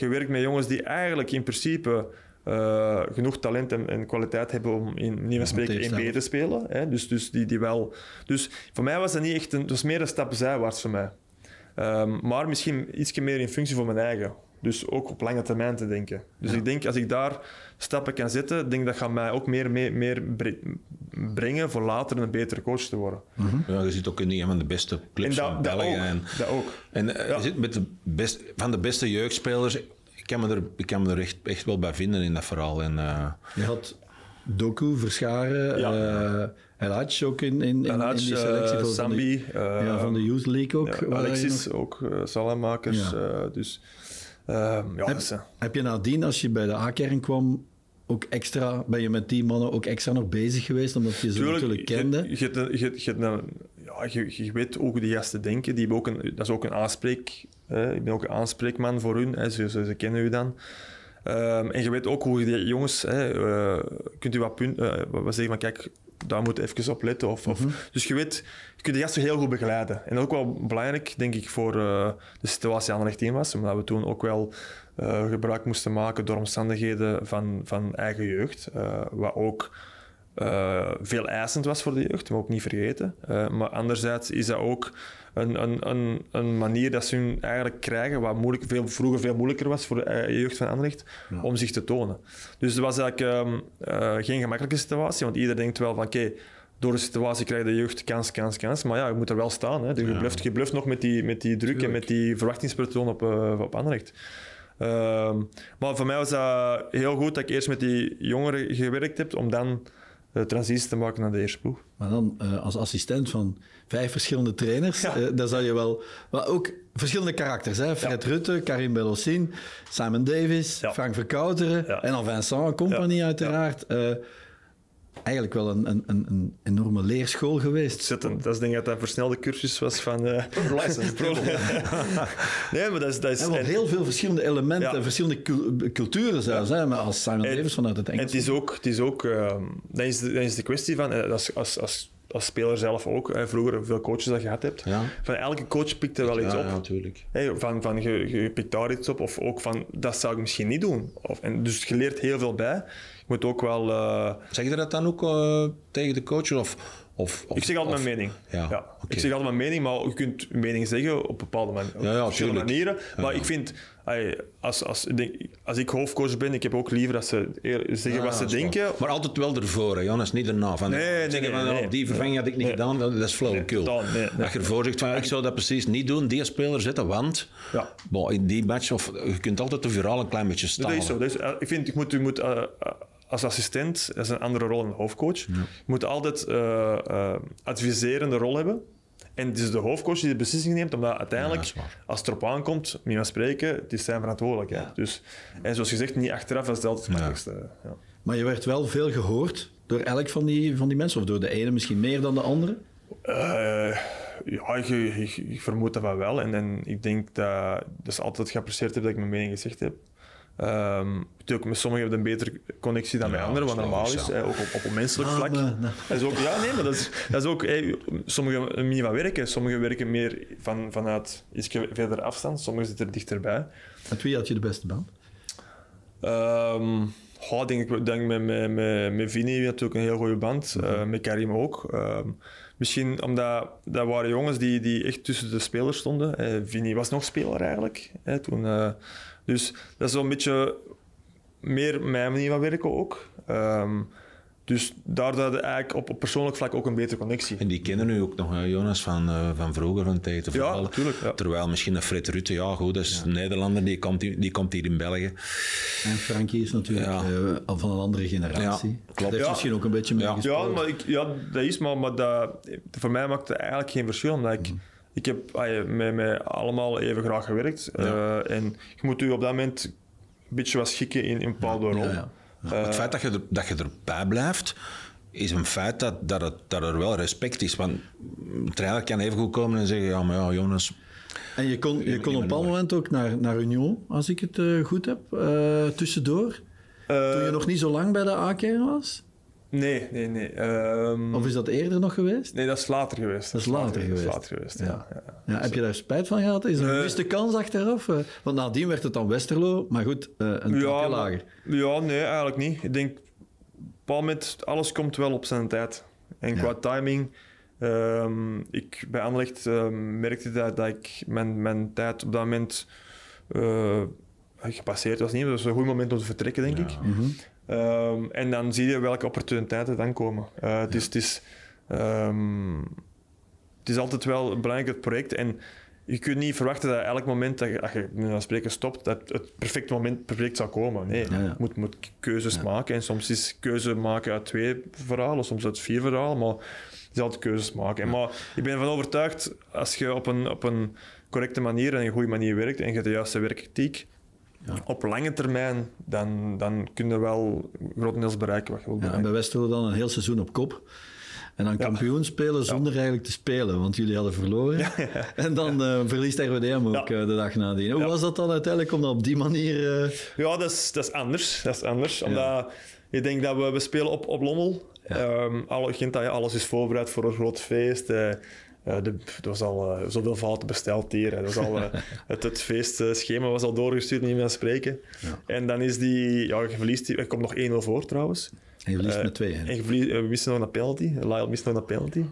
Je werkt met jongens die eigenlijk in principe uh, genoeg talent en, en, kwaliteit hebben om in nieuwe spreken 1B te spelen. Hè? Dus, dus, die, die wel... dus voor mij was dat niet echt een... Het was meer een stap zijwaarts voor mij. Um, maar misschien iets meer in functie van mijn eigen. Dus ook op lange termijn te denken. Dus ja. ik denk, als ik daar stappen kan zetten, denk dat gaat mij ook meer, meer, meer brengen voor later een betere coach te worden. Mm -hmm. Ja, je zit ook in een van de beste clubs dat, van België. En, dat ook. En uh, ja. je zit met de best, van de beste jeugdspelers. Ik kan me er, ik kan me er echt, echt wel bij vinden in dat verhaal. En, uh, je had Doku, Verscharen, ja. uh, El Hadj ook in, in, in, in die selectie van, Sambi, de, ja, van de Youth League ook. Ja, Alexis, nog... ook uh, Salamakers. dus... Um, ja, heb, dus, uh, heb, je nadien, als je bij de A-kern kwam, ook extra, ben je met die mannen ook extra nog bezig geweest, omdat je ze Tuurlijk, natuurlijk kende? Je, je, je, je, ja, je, weet ook hoe die gasten denken. Die ook een, dat is ook een aanspreek. Hè. Ik ben ook een aanspreekman voor hun. Hè. Ze, ze, ze kennen u dan. Um, en je weet ook hoe die jongens, hè, uh, kunt u wat, punt, uh, wat zeggen van kijk, daar moet je even op letten. Of, of, mm -hmm. Dus je weet, je kunt de gasten heel goed begeleiden. En ook wel belangrijk, denk ik, voor uh, de situatie aan de team was, omdat we toen ook wel gebruik moesten maken door omstandigheden van, van eigen jeugd. Wat ook veel eisend was voor de jeugd, maar ook niet vergeten. maar anderzijds is dat ook een, een, een, een, manier dat ze hun eigenlijk krijgen, wat moeilijk, veel, vroeger veel moeilijker was voor de jeugd van Anderlecht, ja. om zich te tonen. Dus het was eigenlijk um, uh, geen gemakkelijke situatie, want iedereen denkt wel van oké, okay, door de situatie krijg je de jeugd kans, kans, kans. Maar ja, je moet er wel staan. Hè. Dus je, bluft, je bluft nog met die, met die druk Tuurlijk. en met die verwachtingspatroon op, op Anderlecht. Um, maar voor mij was dat heel goed dat ik eerst met die jongeren gewerkt heb, om dan de transitie te maken naar de eerste ploeg. Maar dan uh, als assistent van vijf verschillende trainers, ja. uh, dan zou je wel... Maar ook verschillende karakters, hè? Fred ja. Rutte, Karim Belossin, Simon Davis, ja. Frank Verkouteren en dan Vincent en compagnie uiteraard. Eigenlijk wel een, een, een, enorme leerschool geweest. Dat is denk ik dat dat een versnelde cursus was van... Uh, nee, maar dat is... Dat is en, en heel veel verschillende elementen, ja. verschillende culturen zelfs, ja. hè, maar als Simon en, Davis vanuit het Engels. En het is ook... Het is ook uh, dan, is de, dan is de kwestie van... Uh, als, als, als als speler zelf ook, hè, vroeger veel coaches dat je gehad hebt. Ja. Van elke coach pikt er wel iets ja, op. Ja, natuurlijk. Hey, van, van je, je pikt daar iets op, of ook van dat zou ik misschien niet doen. Of, en dus je leert heel veel bij. Je moet ook wel. Uh... Zeg je dat dan ook uh, tegen de coach? Of, Of, ik zeg altijd mijn mening. Ja, Ik zeg altijd mijn mening, maar je kunt je mening zeggen op bepaalde man ja, verschillende manieren. Maar ik vind, als, als, als ik hoofdcoach ben, ik heb ook liever dat ze zeggen wat ze denken. Maar altijd wel ervoor, hè, Jonas, niet erna. Van, nee, nee, nee, van, oh, Die vervanging had ik niet gedaan, dat is flauwekul. Nee, dat je ervoor zegt, van, ik zou dat precies niet doen, die speler zetten, want ja. bon, in die match, of, je kunt altijd de verhaal een klein beetje staan. Dat is zo. Dat is, eh, ik vind, ik moet, je moet uh, als assistent, dat is een andere rol dan hoofdcoach, je moet altijd uh, uh, adviserende rol hebben. En het is de hoofdcoach die de beslissing neemt, omdat uiteindelijk, als het erop aankomt, niet van spreken, het is zijn verantwoordelijkheid. Ja. Dus, en zoals gezegd, niet achteraf, dat is altijd het makkelijkste. Ja. Maar je werd wel veel gehoord door elk van die, van die mensen, of door de ene misschien meer dan de andere? Uh, ja, ik, ik, ik, vermoed dat wel. En, en ik denk dat, dat is altijd geapprecieerd heb dat ik mijn mening gezegd heb. Um, natuurlijk, met sommigen hebben een betere connectie dan met anderen, wat normaal is, ook op, op een menselijk ah, vlak. Dat is ook, ja, nee, maar dat is, dat is ook, hey, sommigen een manier van werken, sommigen werken meer van, vanuit iets verder afstand, sommigen zitten dichterbij. Met wie had je de beste band? Um, oh, denk ik denk met, met, met, met Vini natuurlijk een heel goede band, mm uh, met Karim ook. Um, misschien omdat dat waren jongens die, die echt tussen de spelers stonden. Uh, Vini was nog speler eigenlijk, hè, toen... Uh, dus dat is zo'n beetje meer mijn manier van werken ook. Um, dus daar hadden we eigenlijk op, op persoonlijk vlak ook een betere connectie. En die kennen nu ook nog, Jonas, van, uh, van vroeger, van tijd te Ja, natuurlijk. Ja. Terwijl misschien een Fred Rutte, ja goed, dat is een Nederlander, die komt, die komt hier in België. En Frankie is natuurlijk ja. uh, van een andere generatie. Ja, klopt. Dat heeft misschien ook een beetje mee ja. Ja, maar ik, ja, dat is, maar, maar dat, voor mij maakt het eigenlijk geen verschil, omdat ik... Mm ik heb met, met allemaal even graag gewerkt. Uh, en je moet je op dat moment een beetje wat schikken in, in een bepaalde rol. Ja, uh, het feit dat je, er, dat je erbij blijft, is een feit dat, dat, het, dat er wel respect is. Want een trainer kan even goed komen en zeggen: Ja, maar ja, Jonas. En je kon, je kon op een bepaald moment ook naar, naar Union, als ik het uh, goed heb, tussendoor. Toen je nog niet zo lang bij de AKR was? Nee, nee, nee. Um... Of is dat eerder nog geweest? Nee, dat is later geweest. Dat is later, geweest. later geweest, ja. ja. ja. heb je daar spijt van gehad? Is er een uh, kans achteraf? Uh, want nadien werd het dan Westerlo, maar goed, uh, een ja, lager. Ja, nee, eigenlijk niet. Ik denk, op met alles komt wel op zijn tijd. En qua timing... Um, ik, bij Anderlecht um, merkte dat, dat ik mijn, mijn tijd op dat moment gepasseerd was. Niet. Dat was een goed moment om te vertrekken, denk ik. Mm -hmm. Um, en dan zie je welke opportuniteiten dan komen. Uh, het, is, het, is, um, het is altijd wel een belangrijk project. En je kunt niet verwachten dat elk moment dat je, als je spreken stopt, dat het perfecte moment perfect zal komen. Nee, je moet, moet keuzes maken. En soms is keuze maken uit twee verhalen, soms uit vier verhalen. Maar je zal altijd keuzes maken. En, maar ik ben ervan overtuigd, als je op een, op een correcte manier en een goede manier werkt en je hebt de juiste werkethiek, ja. Op lange termijn, dan, dan kun je wel grotendeels bereiken wat je wilt Ja, en bij Westerlo dan een heel seizoen op kop. En dan kampioen spelen zonder eigenlijk te spelen, want jullie hadden verloren. En dan uh, verliest RWDM ook uh, de dag nadien. Hoe was dat dan uiteindelijk om dat op die manier... Uh... Ja, dat is, dat is anders. Dat is anders, omdat je denkt dat we, we spelen op, op Lommel. Um, alle, alles is voorbereid voor een groot feest. Uh, de, er was al uh, zoveel fouten besteld hier. Er was al, uh, het, het feestschema was al doorgestuurd, niet meer aan spreken. Ja. En dan is die... Ja, je verliest die... Er komt nog 1-0 voor, trouwens. En je verliest met 2, En je verliest, we missen nog een penalty. Lyle mist nog een penalty.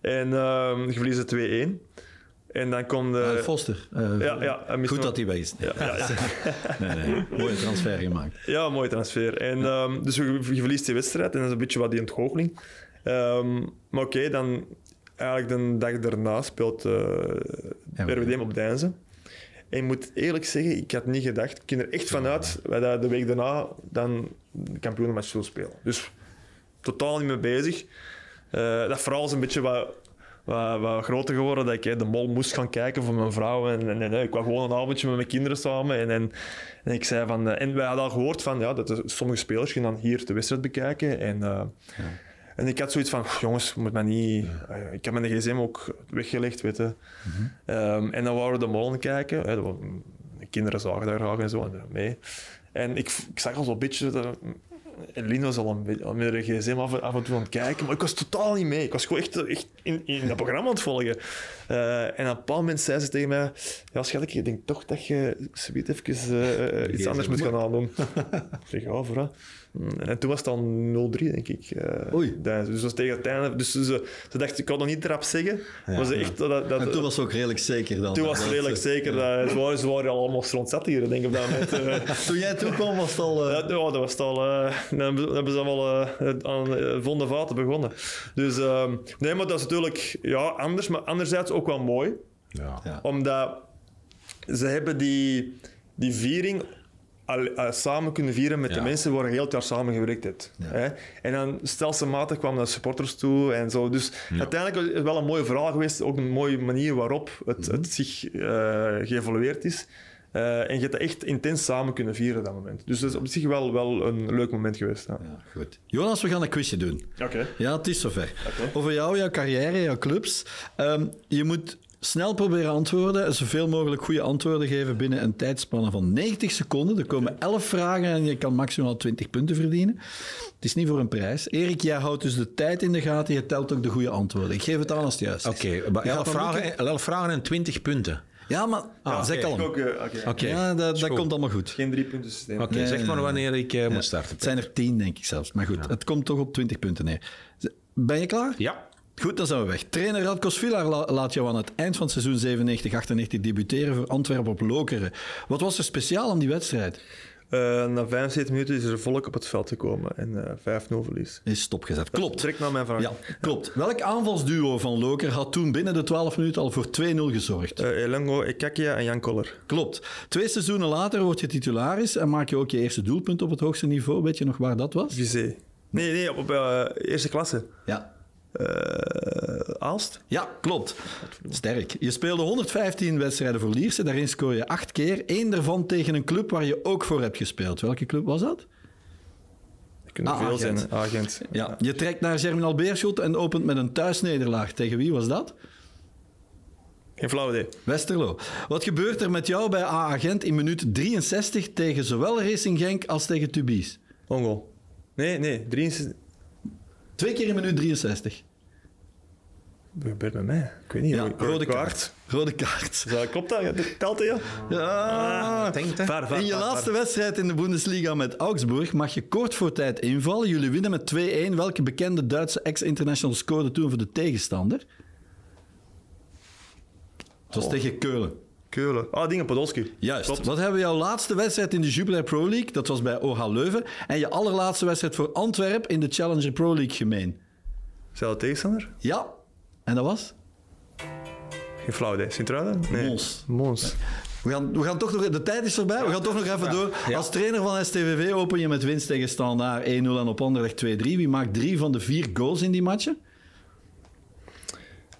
en ehm, je verliest 2-1. En dan komt de... Foster. ja, ja, goed dat hij bij is. Ja, ja. nee, nee. Mooie transfer gemaakt. Ja, mooie transfer. En, um, dus je, je, verliest die wedstrijd en dat is een beetje wat die ontgoocheling. Um, maar oké, okay, dan eigenlijk de dag daarna speelt uh, RWDM op Deinzen. En ik moet eerlijk zeggen, ik had niet gedacht, ik ging er echt vanuit dat de week daarna dan de kampioenenmatch zullen spelen. Dus totaal niet mee bezig. Uh, dat vooral is een beetje wat, wat, wat, groter geworden, dat ik de mol moest gaan kijken voor mijn vrouw. En, en, en ik kwam gewoon een avondje met mijn kinderen samen. En, en, en ik zei van... En wij hadden al gehoord van, ja, dat sommige spelers gingen dan hier de wedstrijd bekijken. En... Uh, ja. En ik had zoiets van, jongens, moet mij niet... Uh, ik heb mijn gsm ook weggelegd, weet je. Mm um, en dan waren we de molen kijken. Hè, de, kinderen zagen daar graag en zo en mee. En ik, ik zag al zo'n beetje... Dat, Lien was al een beetje met de gsm af, af, en toe aan het kijken, maar ik was totaal niet mee. Ik was gewoon echt, echt in, in dat programma aan het volgen. Uh, en op een bepaald moment zei ze tegen mij: Ja, schat, ik denk toch dat je zoiets even uh, iets anders moet gaan aandoen. ik zeg: Ja, vooral. En toen was het dan 0-3, denk ik. Uh, Oei. Dus dat was tegen het einde. Dus ze, ze dacht, ik kan nog niet erop zeggen. Ja, maar ze echt, dat, dat, en toen was het ook redelijk zeker dan. Toen was het redelijk zeker. Dat, ze, waren, ze waren allemaal rondzet hier, denk ik op dat moment. Uh, toen jij toen kwam, was het al... Uh... Ja, dat was het al... dan hebben ze allemaal aan vonden vaten begonnen. Dus ehm, nee, maar dat is natuurlijk ja, anders, maar anderzijds ook wel mooi. Ja. Omdat ze hebben die, die viering al, samen kunnen vieren met de mensen waar je heel het jaar samen gewerkt hebt. Hè? En dan stelselmatig kwamen de supporters toe en zo. Dus uiteindelijk is het wel een mooie verhaal geweest. Ook een mooie manier waarop het, mhm. het zich uh, geëvolueerd is. Uh, en je hebt echt intens samen kunnen vieren dat moment. Dus dat is op zich wel, wel een leuk moment geweest. Ja. ja goed. Jonas, we gaan een quizje doen. Oké. Ja, het is zover. Over jou, jouw carrière, jouw clubs. Um, je moet snel proberen antwoorden. Zoveel mogelijk goede antwoorden geven binnen een tijdspanne van 90 seconden. Er komen 11 vragen en je kan maximaal 20 punten verdienen. Het is niet voor een prijs. Erik, jij houdt dus de tijd in de gaten. Je telt ook de goede antwoorden. Ik geef het aan als het juist is. Oké, okay, 11, vragen, 11 vragen en 20 punten. Ja, maar ah, zeg al. Oké, okay. ja, dat, dat komt allemaal goed. Geen drie punten systeem. Oké, zeg maar wanneer ik uh, moet starten. Het zijn er tien, denk ik zelfs. Maar goed, het komt toch op 20 punten neer. Ben je klaar? Ja. Goed, dan zijn we weg. Trainer Radko Svilar laat jou aan het eind van het seizoen 97-98 debuteren voor Antwerpen op Lokeren. Wat was er speciaal aan die wedstrijd? Uh, na 75 minuten is er volk op het veld gekomen en uh, eh, 5-0 verlies. Is stopgezet. Klopt. Trek naar mijn vraag. Ja, klopt. Welk aanvalsduo van Loker had toen binnen de 12 minuten al voor 2-0 gezorgd? Uh, Elango, Ekakia en Jan Koller. Klopt. Twee seizoenen later word je titularis en maak je ook je eerste doelpunt op het hoogste niveau. Weet je nog waar dat was? Visé. Nee, nee, op, op eerste klasse. Ja. Uh, Aalst? Ja, klopt. Sterk. Je speelde 115 wedstrijden voor Lierse. Daarin scoor je acht keer. Eén daarvan tegen een club waar je ook voor hebt gespeeld. Welke club was dat? Er kunnen ah, veel zijn. Agent. Ja. Je trekt naar Germinal Beerschot en opent met een thuisnederlaag. Tegen wie was dat? Geen flauw idee. Westerlo. Wat gebeurt er met jou bij A-agent in minuut 63 tegen zowel Racing Genk als tegen Tubies? Ongol. Nee, nee. 63. Twee keer in minuut 63. Wat gebeurt met mij? Ik weet niet. Ja, rode kaart. Rode kaart. klopt dat? Telt dat, ja? Ja. Ah, ver, in je laatste wedstrijd in de Bundesliga met Augsburg mag je kort voor tijd invallen. Jullie winnen met 2-1. Welke bekende Duitse ex-international scoorde toen voor de tegenstander? Het was oh. tegen Keulen. Keulen. Ah, dingen Podolski. Juist. Klopt. Wat hebben we jouw laatste wedstrijd in de Jubilee Pro League? Dat was bij OH Leuven. En je allerlaatste wedstrijd voor Antwerp in de Challenger Pro League gemeen. Zelfde tegenstander? Ja. En dat was? Geen flauw idee. Sint-Truiden? Nee. Mons. Mons. We gaan, we gaan toch nog... De tijd is voorbij. We gaan toch nog even door. Als trainer van STVV open je met winst tegen Standaard 1-0 en op Anderlecht 2-3. Wie maakt drie van de vier goals in die matchen?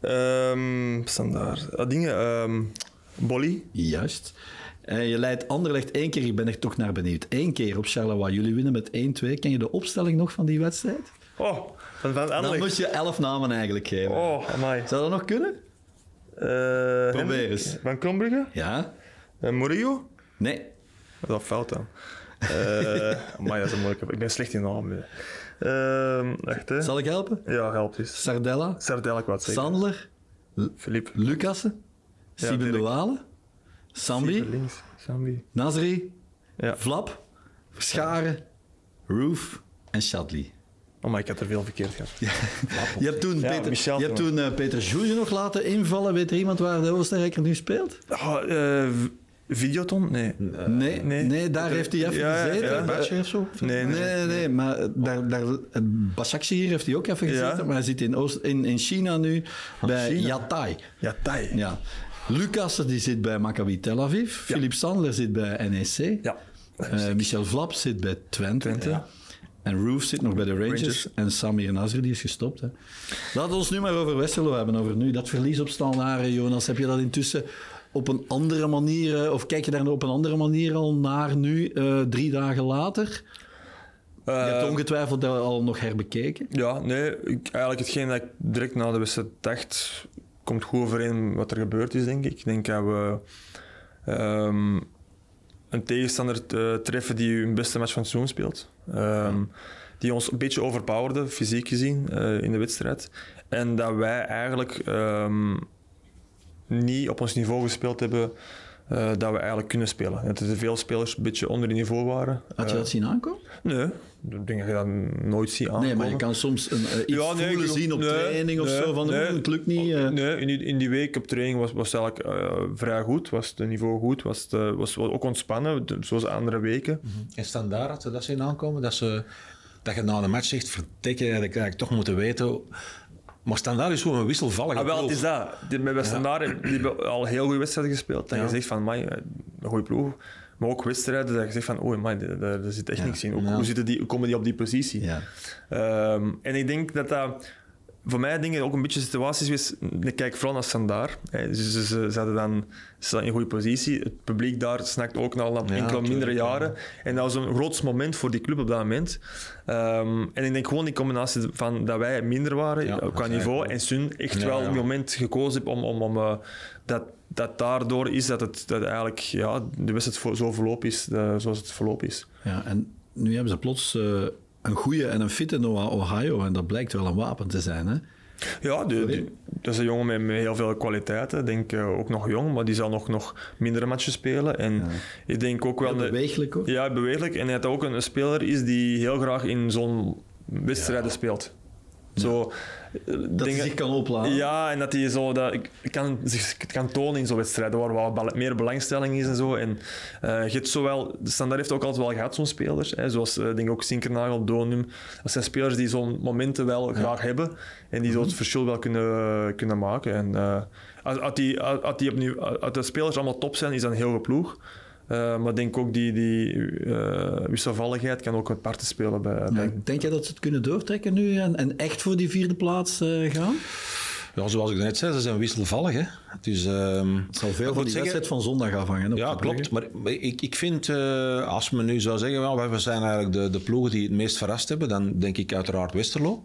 Um, standaard. Ah, dingen... Um, Bolly. Juist. Uh, je leidt Anderlecht één keer, ik ben er toch naar benieuwd. Eén keer op Charleroi. Jullie winnen met 1-2. Ken je de opstelling nog van die wedstrijd? Oh, van, van Dan moet je elf namen eigenlijk geven. Oh, amai. Zou dat nog kunnen? Uh, Probeer eens. Van Krombrugge? Ja. Uh, Murillo? Nee. Dat is fout dan. uh, dat is een moeilijke. Ik ben slecht in namen. Uh, echt, hè? Zal ik helpen? Ja, help eens. Sardella? Sardella, ik wat. Sandler? Philippe. Lucassen? Ja, Sieben de Walen? Sambi? Links. Sambi. Nasri? Ja. Flap? Scharen? Roof? En Shadley. Oh, maar ik had er veel verkeerd gehad. je hebt toen, Peter, je hebt toen uh, Peter nog laten invallen. Weet er iemand waar de Oostenrijker nu speelt? Oh, uh, Videoton? Nee. Uh, nee. nee. Nee, daar heeft hij even ja, gezeten. Ja, of zo? Nee, nee, nee, nee, maar daar, daar, hier heeft hij ook even gezeten. Maar hij zit in, Oost, in, in China nu oh, bij China. Yatai. Yatai. Ja. Lucas die zit bij Maccabi Tel Aviv. Philip Sandler zit bij NEC. Ja. Uh, Michel Vlap zit bij Twente. Twente. Ja. En Roof zit nog bij de Rangers. En Samir Nasri die is gestopt. Hè. Laten we ons nu maar over Westerlo hebben. Over nu. Dat verlies op standaarden, Jonas. Heb je dat intussen op een andere manier... Eh, of kijk je daar op een andere manier al naar nu, uh, drie dagen later? Uh, je hebt ongetwijfeld al nog herbekeken. Ja, nee. Ik, eigenlijk hetgeen dat ik direct na de wedstrijd dacht... komt goed overeen wat er gebeurd is, denk ik. Ik denk dat we... Um, een tegenstander uh, treffen die hun beste match van het seizoen speelt. Um, die ons een beetje overpowerde, fysiek gezien, uh, in de wedstrijd. En dat wij eigenlijk um, niet op ons niveau gespeeld hebben uh, dat we eigenlijk kunnen spelen. Dat er veel spelers een beetje onder het niveau waren. Had je dat zien aankomen? Nee, ik denk dat je dat nooit ziet aankomen. Nee, maar je kan soms een, uh, iets ja, nee, voelen zien op nee, training of zo, van nee, het lukt niet. Uh. Nee, in die, in die week op training was, was het eigenlijk uh, vrij goed, was het niveau goed, was het was ook ontspannen, zoals andere weken. Mm -hmm. En standaard had ze dat zien aankomen, dat, ze, dat je na de match zegt, vertikken, dat ik toch moeten weten maar Standaard is gewoon een wisselvallige ah, wel, het is dat. Die, met Standaard ja. die hebben al heel goede wedstrijden gespeeld. En ja. je zegt van, man, een goede ploeg. Maar ook wedstrijden dat je zegt van, oh man, daar, zit echt ja. niks in. Ook, hoe, zitten die, hoe komen die op die positie? Um, en ik denk dat dat voor mij dingen ook een beetje situaties geweest. Ik kijk vooral naar Standaard. Ze, ze, ze, zaten dan ze in een goede positie. Het publiek daar snakt ook al naar enkele mindere jaren. En dat was een groot moment voor die club op dat moment. Um, en ik denk gewoon die combinatie van dat wij minder waren ja, qua niveau en Sun echt wel een moment gekozen hebben om, om, om uh, dat, dat daardoor is dat het dat eigenlijk ja, de wedstrijd zo verloop is uh, zoals het verloop is. Ja, en nu hebben ze plots uh, een goede en een fitte Noah Ohio. En dat blijkt wel een wapen te zijn, hè? Ja, dat is een jongen met, met, heel veel kwaliteiten. Ik denk uh, ook nog jong, maar die zal nog, nog mindere matches spelen. En ja. ik denk ook wel... Ja, bewegelijk ook. Ja, bewegelijk. En hij ook een, een speler is die heel graag in zo'n wedstrijden ja. speelt. Zo, dat hij zich kan opladen. Ja, en dat hij zo dat, kan, zich kan tonen in zo'n wedstrijden waar wat meer belangstelling is en zo. En uh, je hebt zowel, de standaard heeft ook altijd wel gehad, zo'n spelers. Hè, zoals uh, denk ook Sinkernagel, Donum. Dat zijn spelers die zo'n momenten wel ja. graag hebben en die zo het mhm. verschil wel kunnen, kunnen maken. En uh, als, als, die, als, die opnieuw, als de spelers allemaal top zijn, is dat een heel ploeg. Uh, maar ik denk ook die, die uh, wisselvalligheid kan ook een parten spelen. Bij, bij... denk je dat ze het kunnen doortrekken nu en, en echt voor die vierde plaats uh, gaan? Ja, zoals ik net zei, ze zijn wisselvallig. Hè. Dus, het zal veel van die wedstrijd van zondag afhangen. Ja, klopt. Maar ik, ik vind, uh, als men nu zou zeggen, well, we zijn eigenlijk de, de ploegen die het meest verrast hebben, dan denk ik uiteraard Westerlo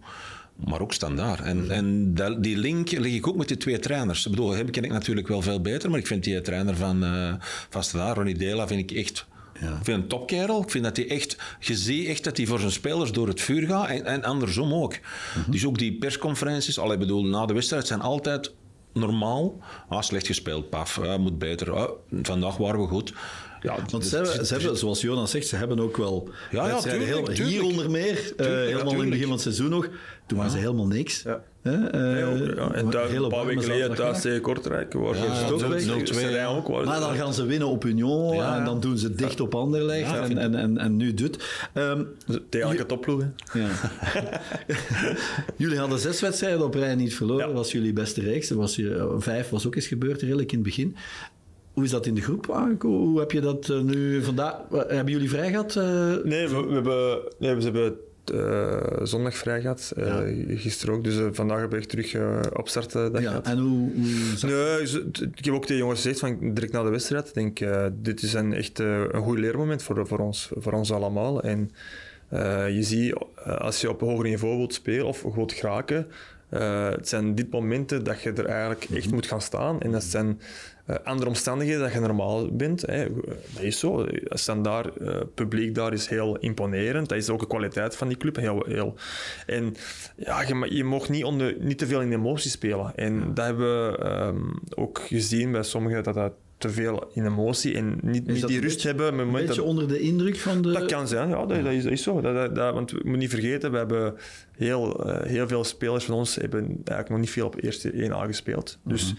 maar ook standaard. En, en die link leg ik ook met die twee trainers. Ik bedoel, hem ken ik natuurlijk wel veel beter, maar ik vind die trainer van, uh, van Standaard, Ronnie Dela, vind ik echt... Ja. Ik vind een topkerel. Ik vind dat hij echt... Je ziet echt dat hij voor zijn spelers door het vuur gaat. En, en andersom ook. Mm-hmm. Dus ook die persconferenties... Al, ik bedoel, na de wedstrijd zijn altijd normaal. Ah, slecht gespeeld, paf. Ah, moet beter. Ah, vandaag waren we goed. Ja, Want ze hebben, ze hebben, zoals Jonas zegt, ze hebben ook wel ja, ja, tuurlijk, heel, tuurlijk. hier onder meer, uh, helemaal in het begin van het seizoen nog, toen waren ze helemaal niks. Ja. Uh, ja. En een paar weken geleden thuis tegen Kortrijk wordt ja, ook. Maar dan gaan ze winnen op Union en dan doen ze dicht op Anderlecht en, en, en, en, nu doet. Um, tegen elke topploeg. Ja. jullie hadden zes wedstrijden op rij niet verloren. Dat was jullie beste reeks. Was je, vijf was ook eens gebeurd redelijk in het begin. Hoe is dat in de groep? Hoe heb je dat eh, nu vandaag? Hebben jullie vrij gehad? Uh? Nee, we, we, hebben, nee, ze hebben uh, zondag vrij gehad. Uh, ja. Gisteren ook. Dus uh, vandaag heb ik terug opstarten. ja, gehad. En hoe, hoe nee, ik heb ook tegen jongens gezegd van direct na de wedstrijd. Ik denk, dit is een, echt een goed leermoment voor, voor, ons, voor ons allemaal. En je ziet, als je op een hoger niveau wilt spelen of wilt geraken, het zijn dit momenten dat je er eigenlijk echt mhm. moet gaan staan. En dat zijn uh, andere omstandigheden dat je normaal bent. Hè. Dat is zo. Standaard uh, publiek daar is heel imponerend. Dat is ook de kwaliteit van die club. Heel, heel. En ja, je, je mag niet, onder, niet te veel in emotie spelen. En dat hebben we um, ook gezien bij sommigen dat dat te veel in emotie en niet, niet die rust hebben. Een beetje dat, onder de indruk van de... Dat kan zijn, ja, dat, dat, is, dat is, zo. Dat, want we moeten niet vergeten, we hebben heel, uh, heel veel spelers van ons hebben eigenlijk nog niet veel op eerste 1 A gespeeld. Dus mm -hmm.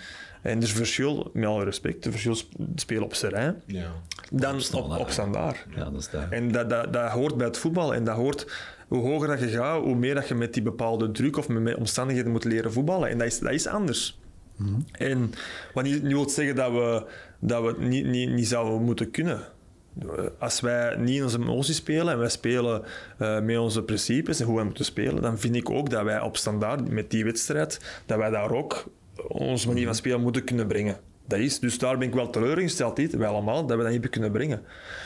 En er is verschil, met alle respect, er verschil spelen op serijn ja. dan op, op, op standaard. Ja, dat is daar. En dat, dat, dat hoort bij het voetbal. En dat hoort, hoe hoger dat je gaat, hoe meer dat je met die bepaalde druk of met omstandigheden moet leren voetballen. En dat is, dat is anders. Mm -hmm. En wat niet, niet wil zeggen dat we, dat we het niet, niet, niet zouden moeten kunnen. Als wij niet in onze emoties spelen en wij spelen uh, met onze principes en hoe wij moeten spelen, dan vind ik ook dat wij op standaard met die wedstrijd, dat wij daar ook onze manier van spelen moeten kunnen brengen. Dat is, dus daar ben ik wel teleurgesteld, niet, wel allemaal, dat we dat niet kunnen brengen.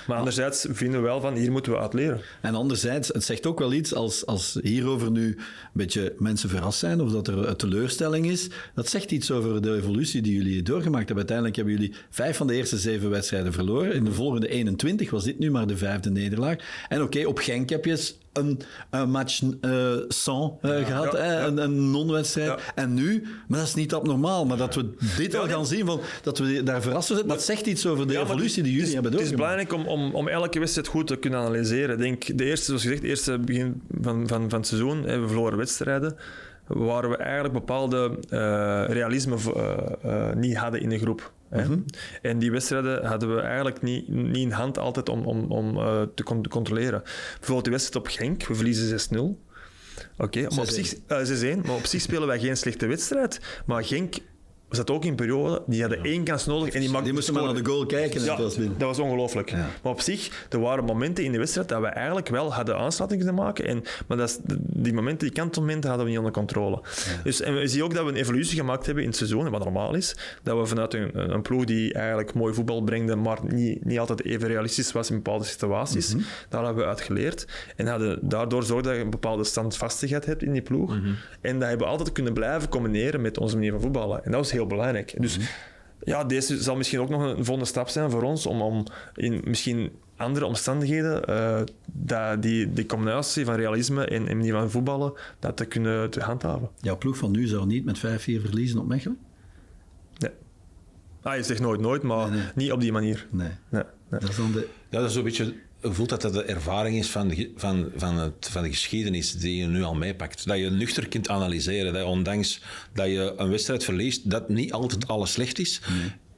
Maar anderzijds vinden we wel van, hier moeten we uit leren. En anderzijds, het zegt ook wel iets als, als hierover nu een beetje mensen verrast zijn of dat er teleurstelling is. Dat zegt iets over de evolutie die jullie doorgemaakt hebben. Uiteindelijk hebben jullie vijf van de eerste zeven wedstrijden verloren. In de volgende 21 was dit nu maar de vijfde nederlaag. En oké, op Genk heb je een, een match uh, sans uh, gehad, ja, een, een non-wedstrijd. En nu, maar dat is niet abnormaal, maar dat we dit al gaan zien, van, dat we daar verrassen zijn, dat zegt iets over de evolutie die jullie hebben doorgemaakt. Het is belangrijk om, om, om elke wedstrijd goed te kunnen analyseren. Ik denk, de eerste, zoals gezegd, het eerste begin van, van, van het seizoen, we verloren wedstrijden waar we eigenlijk bepaalde uh, realisme uh, uh, niet hadden in de groep. Mhm. En die wedstrijden hadden we eigenlijk niet, niet in hand altijd om, om, om te, con te, controleren. Bijvoorbeeld de wedstrijd op Genk, we verliezen 6-0. Oké, okay, maar, op zich, maar op zich spelen wij geen slechte wedstrijd. Maar Genk we zaten ook in een periode, die hadden één kans nodig en die Die moesten maar naar de goal kijken. Ja, dat was ongelooflijk. Maar op zich, er waren momenten in de wedstrijd dat we eigenlijk wel hadden aansluiting kunnen maken. En, maar dat is, die momenten, die kantmomenten hadden we niet onder controle. Dus, en we zien ook dat we een evolutie gemaakt hebben in het seizoen, wat normaal is. Dat we vanuit een, een ploeg die eigenlijk mooi voetbal brengde, maar niet, niet altijd even realistisch was in bepaalde situaties. Mhm. Daar hebben we uit geleerd. En hadden daardoor zorgd dat je een bepaalde standvastigheid hebt in die ploeg. Mhm. En dat hebben we altijd kunnen blijven combineren met onze manier van voetballen. En dat was heel belangrijk. Dus mhm. ja, deze zal misschien ook nog een volgende stap zijn voor ons om, om in misschien andere omstandigheden uh, dat die, die combinatie van realisme en, en die van voetballen dat te kunnen te handhaven. Jouw ploeg van nu zou niet met 5-4 verliezen op Mechelen? Nee. Ah, je zegt nooit nooit, maar niet op die manier. Nee. nee, nee. Dat is dan de... Ja, dat is een beetje voelt dat dat de ervaring is van de, van, van, het, van de geschiedenis die je nu al meepakt. Dat je nuchter kunt analyseren. Dat ondanks dat je een wedstrijd verliest, dat niet altijd alles slecht is.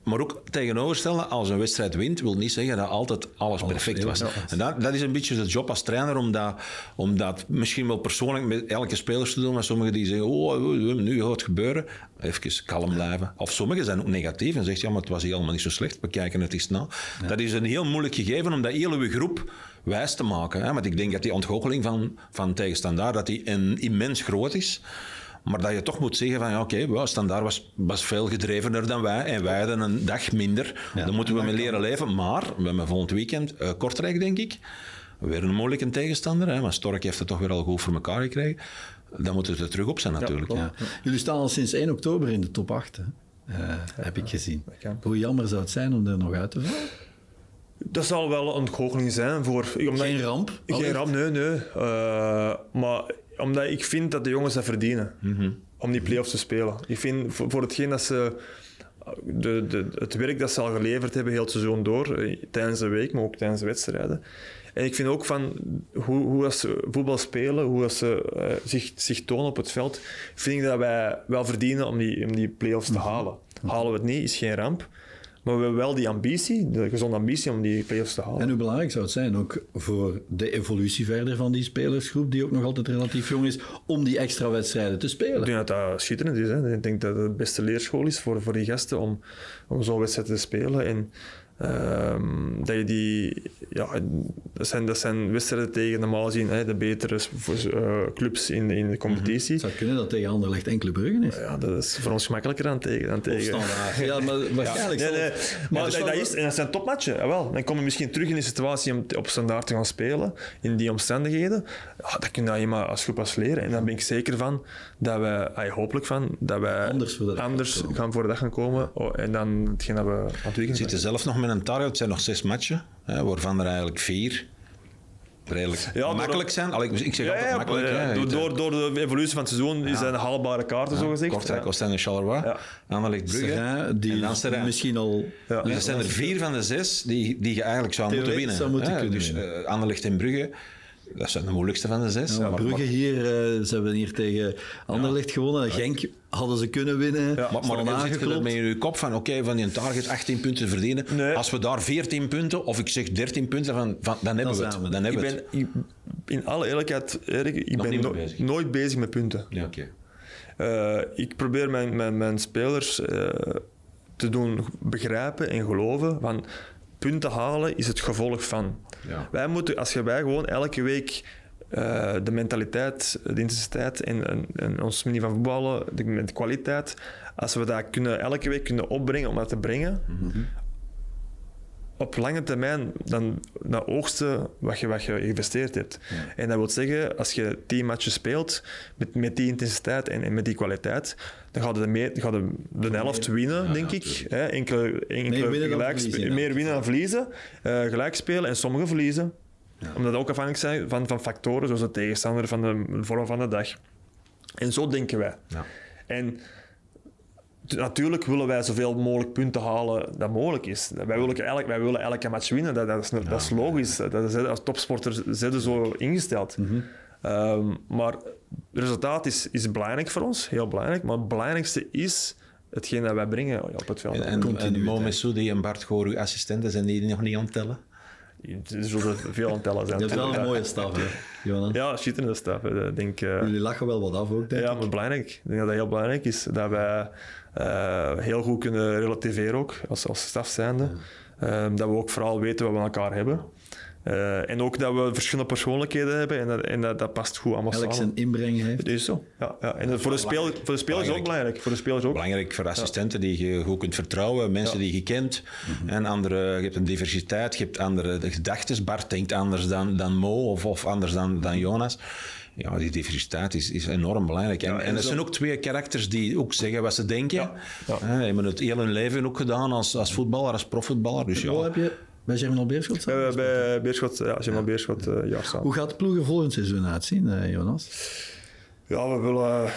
Maar ook tegenoverstellen, als een wedstrijd wint, wil niet zeggen dat altijd alles, perfect was. En dat, dat is een beetje de job als trainer, om dat, om dat misschien wel persoonlijk met elke speler te doen. Maar sommigen die zeggen, oh, nu gaat het gebeuren. Even kalm blijven. Of sommigen zijn ook negatief en zeggen, ja, maar het was helemaal niet zo slecht, we kijken het eens na. Dat is een heel moeilijk gegeven om dat hele groep wijs te maken. Hè? Want ik denk dat die ontgoocheling van, van tegenstandaard dat die een, immens groot is. Maar dat je toch moet zeggen van ja, oké, okay, Standaard was, was veel gedrevener dan wij en wij hadden een dag minder. Ja, Dan moeten we mee leren leven. Maar we hebben volgend weekend uh, Kortrijk, denk ik. Weer een moeilijke tegenstander, hè, maar Stork heeft het toch weer al goed voor elkaar gekregen. Dan moeten we er terug op zijn natuurlijk. Ja, Jullie staan al sinds 1 oktober in de top 8, hè? Uh, heb ik gezien. Hoe jammer zou het zijn om er nog uit te vallen? Dat zal wel een goocheling zijn voor... Geen ramp? Geen ramp, nee, nee. Uh, maar omdat ik vind dat de jongens dat verdienen. Mhm. Om die play-offs te spelen. Ik vind voor, hetgeen dat ze... De, de, het werk dat ze al geleverd hebben, heel het seizoen door, eh, tijdens de week, maar ook tijdens de wedstrijden. En ik vind ook van hoe, hoe als ze voetbal spelen, hoe als ze uh, zich, zich tonen op het veld, vind ik dat wij wel verdienen om die, om die play-offs te mhm. halen. Halen we het niet, is geen ramp. Maar we hebben wel die ambitie, de gezonde ambitie om die play-offs te halen. En hoe belangrijk zou het zijn, ook voor de evolutie verder van die spelersgroep, die ook nog altijd relatief jong is, om die extra wedstrijden te spelen? Ik denk dat dat schitterend is. Hè. Ik denk dat het de beste leerschool is voor, voor die gasten om, om zo'n wedstrijd te spelen. En Um, dat je die, ja, dat zijn, dat zijn wedstrijden tegen normaal gezien hè, de betere uh, clubs in, in de competitie. Het zou kunnen dat tegen Anderlecht enkele Bruggen is. Ja, dat is voor ons gemakkelijker dan tegen. Dan tegen. ja, maar waarschijnlijk. Ja, nee, nee. Maar dat, dat, is, en dat zijn topmatchen. Jawel. Dan kom je misschien terug in de situatie om op standaard te gaan spelen, in die omstandigheden. Ja, dat kun je maar als groep als leren. En dan ben ik zeker van dat we, hopelijk van, dat wij anders, voor de anders gaan voor de dag gaan komen. Oh, en dan hetgeen dat we aan het weekend zitten zelf nog met een target. Het zijn nog zes matchen, hè, waarvan er eigenlijk vier redelijk ja, makkelijk zijn. Allee, ik zeg ja, altijd makkelijk. Ja, door, door, door, de evolutie van het seizoen ja. zijn de haalbare kaarten, zo gezegd. Kortrijk, Oostende, Charleroi. Ja. Anderlecht, Brugge. die en dan misschien al... Ja. Dus er zijn er vier van de zes die, die je eigenlijk zou moeten winnen. Zou moeten kunnen dus uh, Anderlecht en Brugge dat zijn de moeilijkste van de zes. Ja, Brugge hier, uh, ze hebben hier tegen Anderlecht gewonnen. Genk hadden ze kunnen winnen. Ja. Maar, maar zit je met in je kop van, oké, van die target 18 punten verdienen. Als we daar 14 punten, of ik zeg 13 punten, van, van dan hebben we het. Dan hebben ik ben, in alle eerlijkheid, Erik, ik ben no bezig. nooit bezig met punten. Ja, okay. uh, ik probeer mijn, mijn, mijn spelers uh, te doen begrijpen en geloven van punten halen is het gevolg van. Ja. Wij moeten, als je wij gewoon elke week uh, de mentaliteit, de intensiteit en, en, en, ons manier van voetballen, de, de, kwaliteit, als we dat kunnen, elke week kunnen opbrengen om dat te brengen, mm -hmm op lange termijn dan naar oogsten wat je, wat je geïnvesteerd hebt. En dat wil zeggen, als je tien matchen speelt met, met die intensiteit en, en met die kwaliteit, dan gaat de, meer, gaat de, de helft winnen, denk ik. Hè? Enkele, enkele meer, winnen gelijk, meer winnen dan verliezen. Uh, gelijk spelen en sommigen verliezen. Omdat we ook afhankelijk zijn van, van factoren zoals de tegenstander, van de vorm van de dag. En zo denken wij. Ja. En natuurlijk willen wij zoveel mogelijk punten halen dat mogelijk is. Wij willen, elk, wij willen elke match winnen, dat, dat, is, dat is logisch. Dat is, als topsporter zijn zo ingesteld. Ehm, maar het resultaat is, is belangrijk voor ons, heel belangrijk. Maar het belangrijkste is hetgeen dat wij brengen op het veld. En, en, en Mo Messoudi en Bart Goor, uw assistenten, zijn die nog niet aan het tellen? Er zullen veel aan het tellen zijn. Dat is wel een mooie staf, hè, Jonas? Ja, schitterende staf. Denk, eh, Jullie lachen wel wat af ook, denk ja, ik. maar belangrijk. Ik denk dat dat heel belangrijk is. Dat wij eh, heel goed kunnen relativeren ook, als, als staf zijnde. Ehm, dat we ook vooral weten wat we aan elkaar hebben. Eh, en ook dat we verschillende persoonlijkheden hebben en dat, en dat, dat past goed allemaal Elk zijn inbreng heeft. Het is zo. Ja, ja. En voor de, speler, voor de spelers is ook belangrijk. Voor de spelers ook. Belangrijk voor assistenten die je goed kunt vertrouwen, mensen die je kent. En andere, je hebt een diversiteit, je hebt andere gedachten. Bart denkt anders dan, dan Mo of, of anders dan, dan Jonas. Ja, die diversiteit is, is enorm belangrijk. En, Ja, en, en er zo- zijn ook twee karakters die ook zeggen wat ze denken. Ja, ja. Hebben het heel hun leven ook gedaan als, als voetballer, als profvoetballer. Dus ja, heb je bij Germinal Beerschot hebben gespeeld? bij Beerschot, ja, Gemma Beerschot, eh jaar samen. Hoe gaat de ploeg er volgend seizoen uitzien, eh, Jonas? Ja, we willen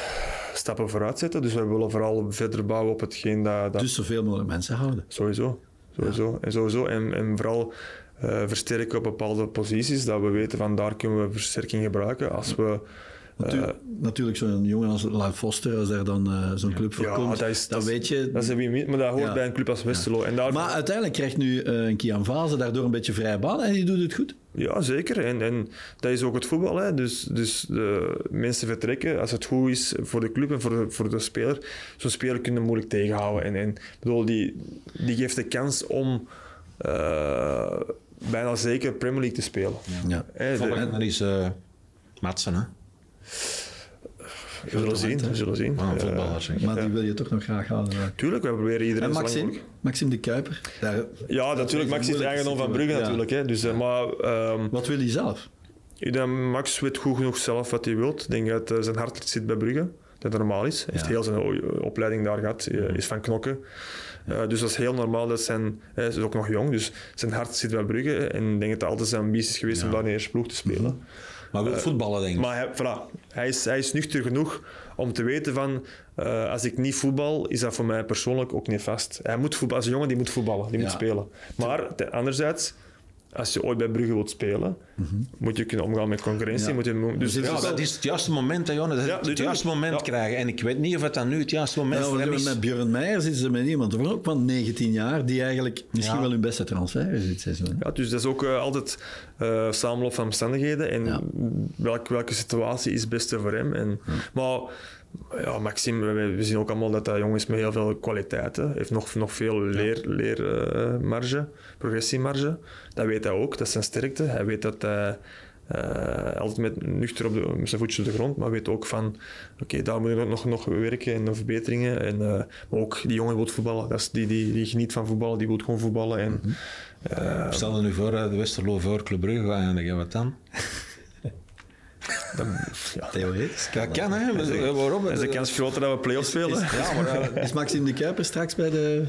stappen vooruit zetten. Dus we willen vooral verder bouwen op hetgeen dat... dat Dus zoveel mogelijk mensen houden. Sowieso. sowieso. En, sowieso. En, en vooral eh, versterken op bepaalde posities, dat we weten van daar kunnen we versterking gebruiken. Als we... Eh, natuurlijk, zo'n jongen als Lau Foster, als daar dan eh, zo'n club voor ja, komt, dat is- dat weet je... dat is maar dat hoort Ja. bij een club als Westerlo. En daar, Maar uiteindelijk krijgt nu eh, een Kian Vaze daardoor een beetje vrije baan en die doet het goed. Ja, zeker. En, en dat is ook het voetbal. Hè. Dus, dus de mensen vertrekken als het goed is voor de club en voor de, voor de speler. Zo'n speler kun je moeilijk tegenhouden. En, en bedoel, die, die geeft de kans om bijna zeker Premier League te spelen. Ja. De- dat is eh Matsen, hè? we zullen zien. We zullen zien. Eh, voetballer, zeg. Maar die wil je toch nog graag houden. hè. tuurlijk, we proberen iedereen En zo lang Maxime, mogelijk- Maxime de Kuiper. Daar, Ja, natuurlijk. Max is moeilijk eigendom van Brugge Ja. natuurlijk. Hè. Dus, eh, maar ehm, Wat wil hij zelf? Ik denk dat Max weet goed genoeg zelf wat hij wil. Ik denk dat eh, zijn hart zit bij Brugge. Dat normaal is. Hij heeft Ja. heel zijn opleiding daar gehad. eh, Is van knokken. Eh, dus dat is heel normaal. Dat zijn, hij is ook nog jong, dus zijn hart zit bij Brugge. En ik denk dat het altijd zijn ambitie is geweest om daar in de eerste ploeg te spelen. Maar wil voetballen, denk ik. Maar hij, voilà, hij, is, hij is nuchter genoeg om te weten van... eh, als ik niet voetbal, is dat voor mij persoonlijk ook niet vast. Hij moet voetballen. Als een jongen die moet voetballen, die Ja. moet spelen. Maar te- anderzijds... Als je ooit bij Brugge wilt spelen, moet je kunnen omgaan met concurrentie. Ja. Moet je, dus, is Ja, dat is het juiste moment, hè, Jonas. Dat is Ja, het juiste moment Ja. krijgen. En ik weet niet of het dan nu het juiste moment want is. met Björn Meijer zitten ze met iemand van ook van 19 jaar, die eigenlijk misschien Ja. wel hun beste transfer is dit seizoen. Ja, dus dat is ook eh, altijd eh samenloop van omstandigheden en Ja. welke, welke situatie is het beste voor hem. En, Maar ja, Maxime, we, zien ook allemaal dat dat jongen is met heel veel kwaliteiten. heeft nog, nog veel leer, leermarge, progressiemarge. Dat weet hij ook, dat is zijn sterkte. Hij weet dat hij eh, altijd met, nuchter op de, met zijn voetjes op de grond, maar weet ook van oké, daar moet ik nog, nog werken en nog verbeteringen. En, eh, maar ook die jongen wil voetballen. Dat is die, die, die geniet van voetballen, die wil gewoon voetballen. En, eh, Stel je nu voor de Westerlo voor Club Brugge gaat wat dan? Ja, Theoretisch. Dat kan, hè? Maar Waarom? is de kans groter dat we play-offs spelen? Ja, maar eh, Is Maxime de Kuiper straks bij de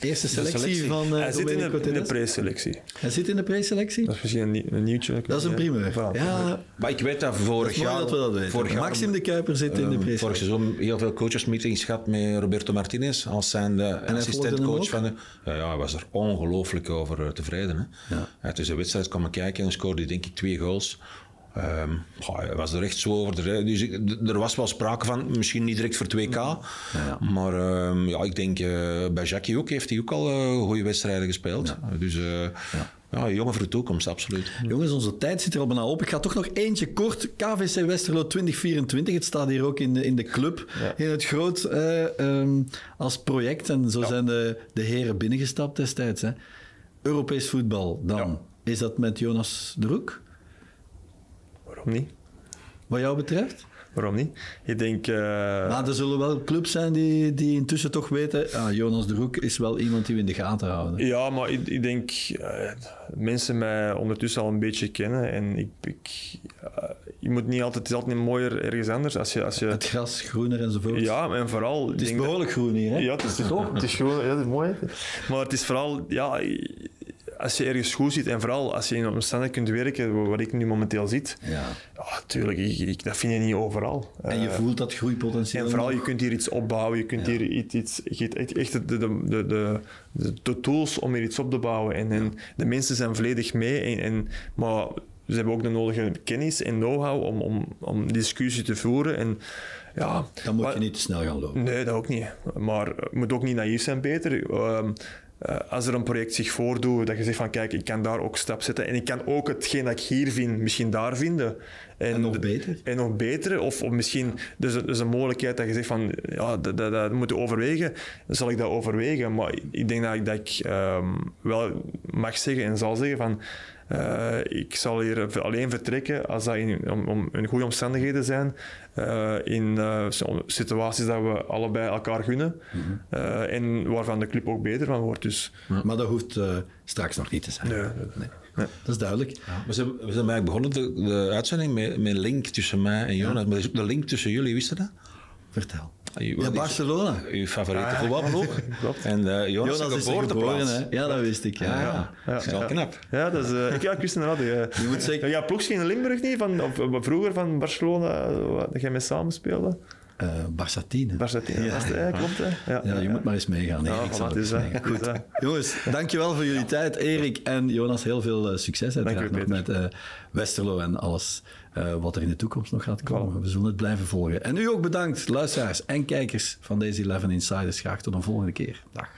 eerste selectie, selectie. van uh, Hij zit in de, in de preselectie. Hij zit in de preselectie? Dat is misschien een, nieuw- een nieuwtje. Dat is een primeur. Voilà. Ja, maar ik weet dat het vorig is jaar... dat we dat weten. vorig jaar- Maxime de Kuiper zit in de Eh, vorig preselectie. seizoen heel veel coachesmeetings gehad met Roberto Martinez als zijn de assistentcoach van de. Ja, ja, hij was er ongelooflijk over eh, tevreden. Hè. Ja. Hij is een wedstrijd komen kijken en scoorde denk ik twee goals. Hij was er echt zo over. Dus ik- er was wel sprake van, misschien niet direct voor 2K. Maar ehm, ja, ik denk eh, bij Jackie ook heeft hij ook al eh, goede wedstrijden gespeeld. Dus eh, ja. jongen voor de toekomst, absoluut. Jongens, onze tijd zit er al bijna op. Ik ga toch nog eentje kort. KVC Westerlo 2024. Het staat hier ook in de, in de club. In het groot eh, ehm, als project. En zo zijn de, de heren binnengestapt destijds. Hè. Europees voetbal dan. Is dat met Jonas de Roek? Waarom niet? Wat jou betreft? Waarom niet? Ik denk... eh, Maar er zullen wel clubs zijn die, die intussen toch weten... Ah, Jonas de Roek is wel iemand die we in de gaten houden. Ja, maar ik, ik denk eh, mensen mij ondertussen al een beetje kennen. En ik, ik, eh, je moet niet altijd, het is altijd niet mooier ergens anders. Als je, als je, Het gras groener enzovoort. ja, en vooral... het is behoorlijk groen hier, hè? Ja, het is, het is, het is gewoon, ja, dat is mooi. Maar het is vooral, ja, als je ergens goed zit en vooral als je in omstandigheden kunt werken, wat ik nu momenteel zit, Ja. ja, tuurlijk, ik, ik- dat vind je niet overal. En je Eh, voelt dat groeipotentieel. en vooral, je kunt hier iets opbouwen, je kunt hier iets, iets je hebt echt, de, de, de, de, tools om hier iets op te bouwen. En, en de mensen zijn volledig mee, en, en, maar ze hebben ook de nodige kennis en know-how om, om, om discussie te voeren. En, ja, Dan moet je niet te snel gaan lopen. Nee, dat ook niet. Maar je moet ook niet naïef zijn, Peter. Ehm, eh, als er een project zich voordoet, dat je zegt van kijk, ik kan daar ook stap zetten. En ik kan ook hetgeen dat ik hier vind, misschien daar vinden. En nog beter. En nog beter. Of, of misschien, dus, dus een mogelijkheid dat je zegt van ja, dat, dat, dat moet je overwegen. Dan zal ik dat overwegen. Maar ik denk dat ik, dat ik ehm, wel mag zeggen en zal zeggen van eh, ik zal hier alleen vertrekken als dat in, om, om in goede omstandigheden zijn. eh, in eh, situaties dat we allebei elkaar gunnen. eh, en waarvan de club ook beter van wordt. Dus Maar dat hoeft eh, straks nog niet te zijn. nee, Dat is duidelijk. We zijn, we zijn eigenlijk begonnen de, de uitzending met, met een link tussen mij en Jonas. Maar de link tussen jullie, wisten dat? Vertel. Ja, Barcelona. Uw favoriete voetbalploeg. klopt. En eh, Jonas, Jonas is geboren, hè? Ja, dat wist ik. Ja. Ah, ja. dat is wel knap. Ja, dat is, eh, ik, ja, ik wist inderdaad. Ja. Je moet zeker- Ja, ploeg in Limburg niet, van, of, vroeger van Barcelona, wat- dat jij mee samenspeelde. Eh, 10, hè? Barcelona, Ja. ja, klopt. Hè? Ja, Ja, je moet maar eens meegaan. Ja, Erik, voilà, is dat. meegaan. Is dat. Jongens, dankjewel voor jullie tijd. Erik en Jonas, heel veel succes uiteraard Dank nog met Westerlo en alles eh, wat er in de toekomst nog gaat komen. We zullen het blijven volgen. En u ook bedankt, luisteraars en kijkers van deze 11 Insiders. Graag tot een volgende keer. Dag.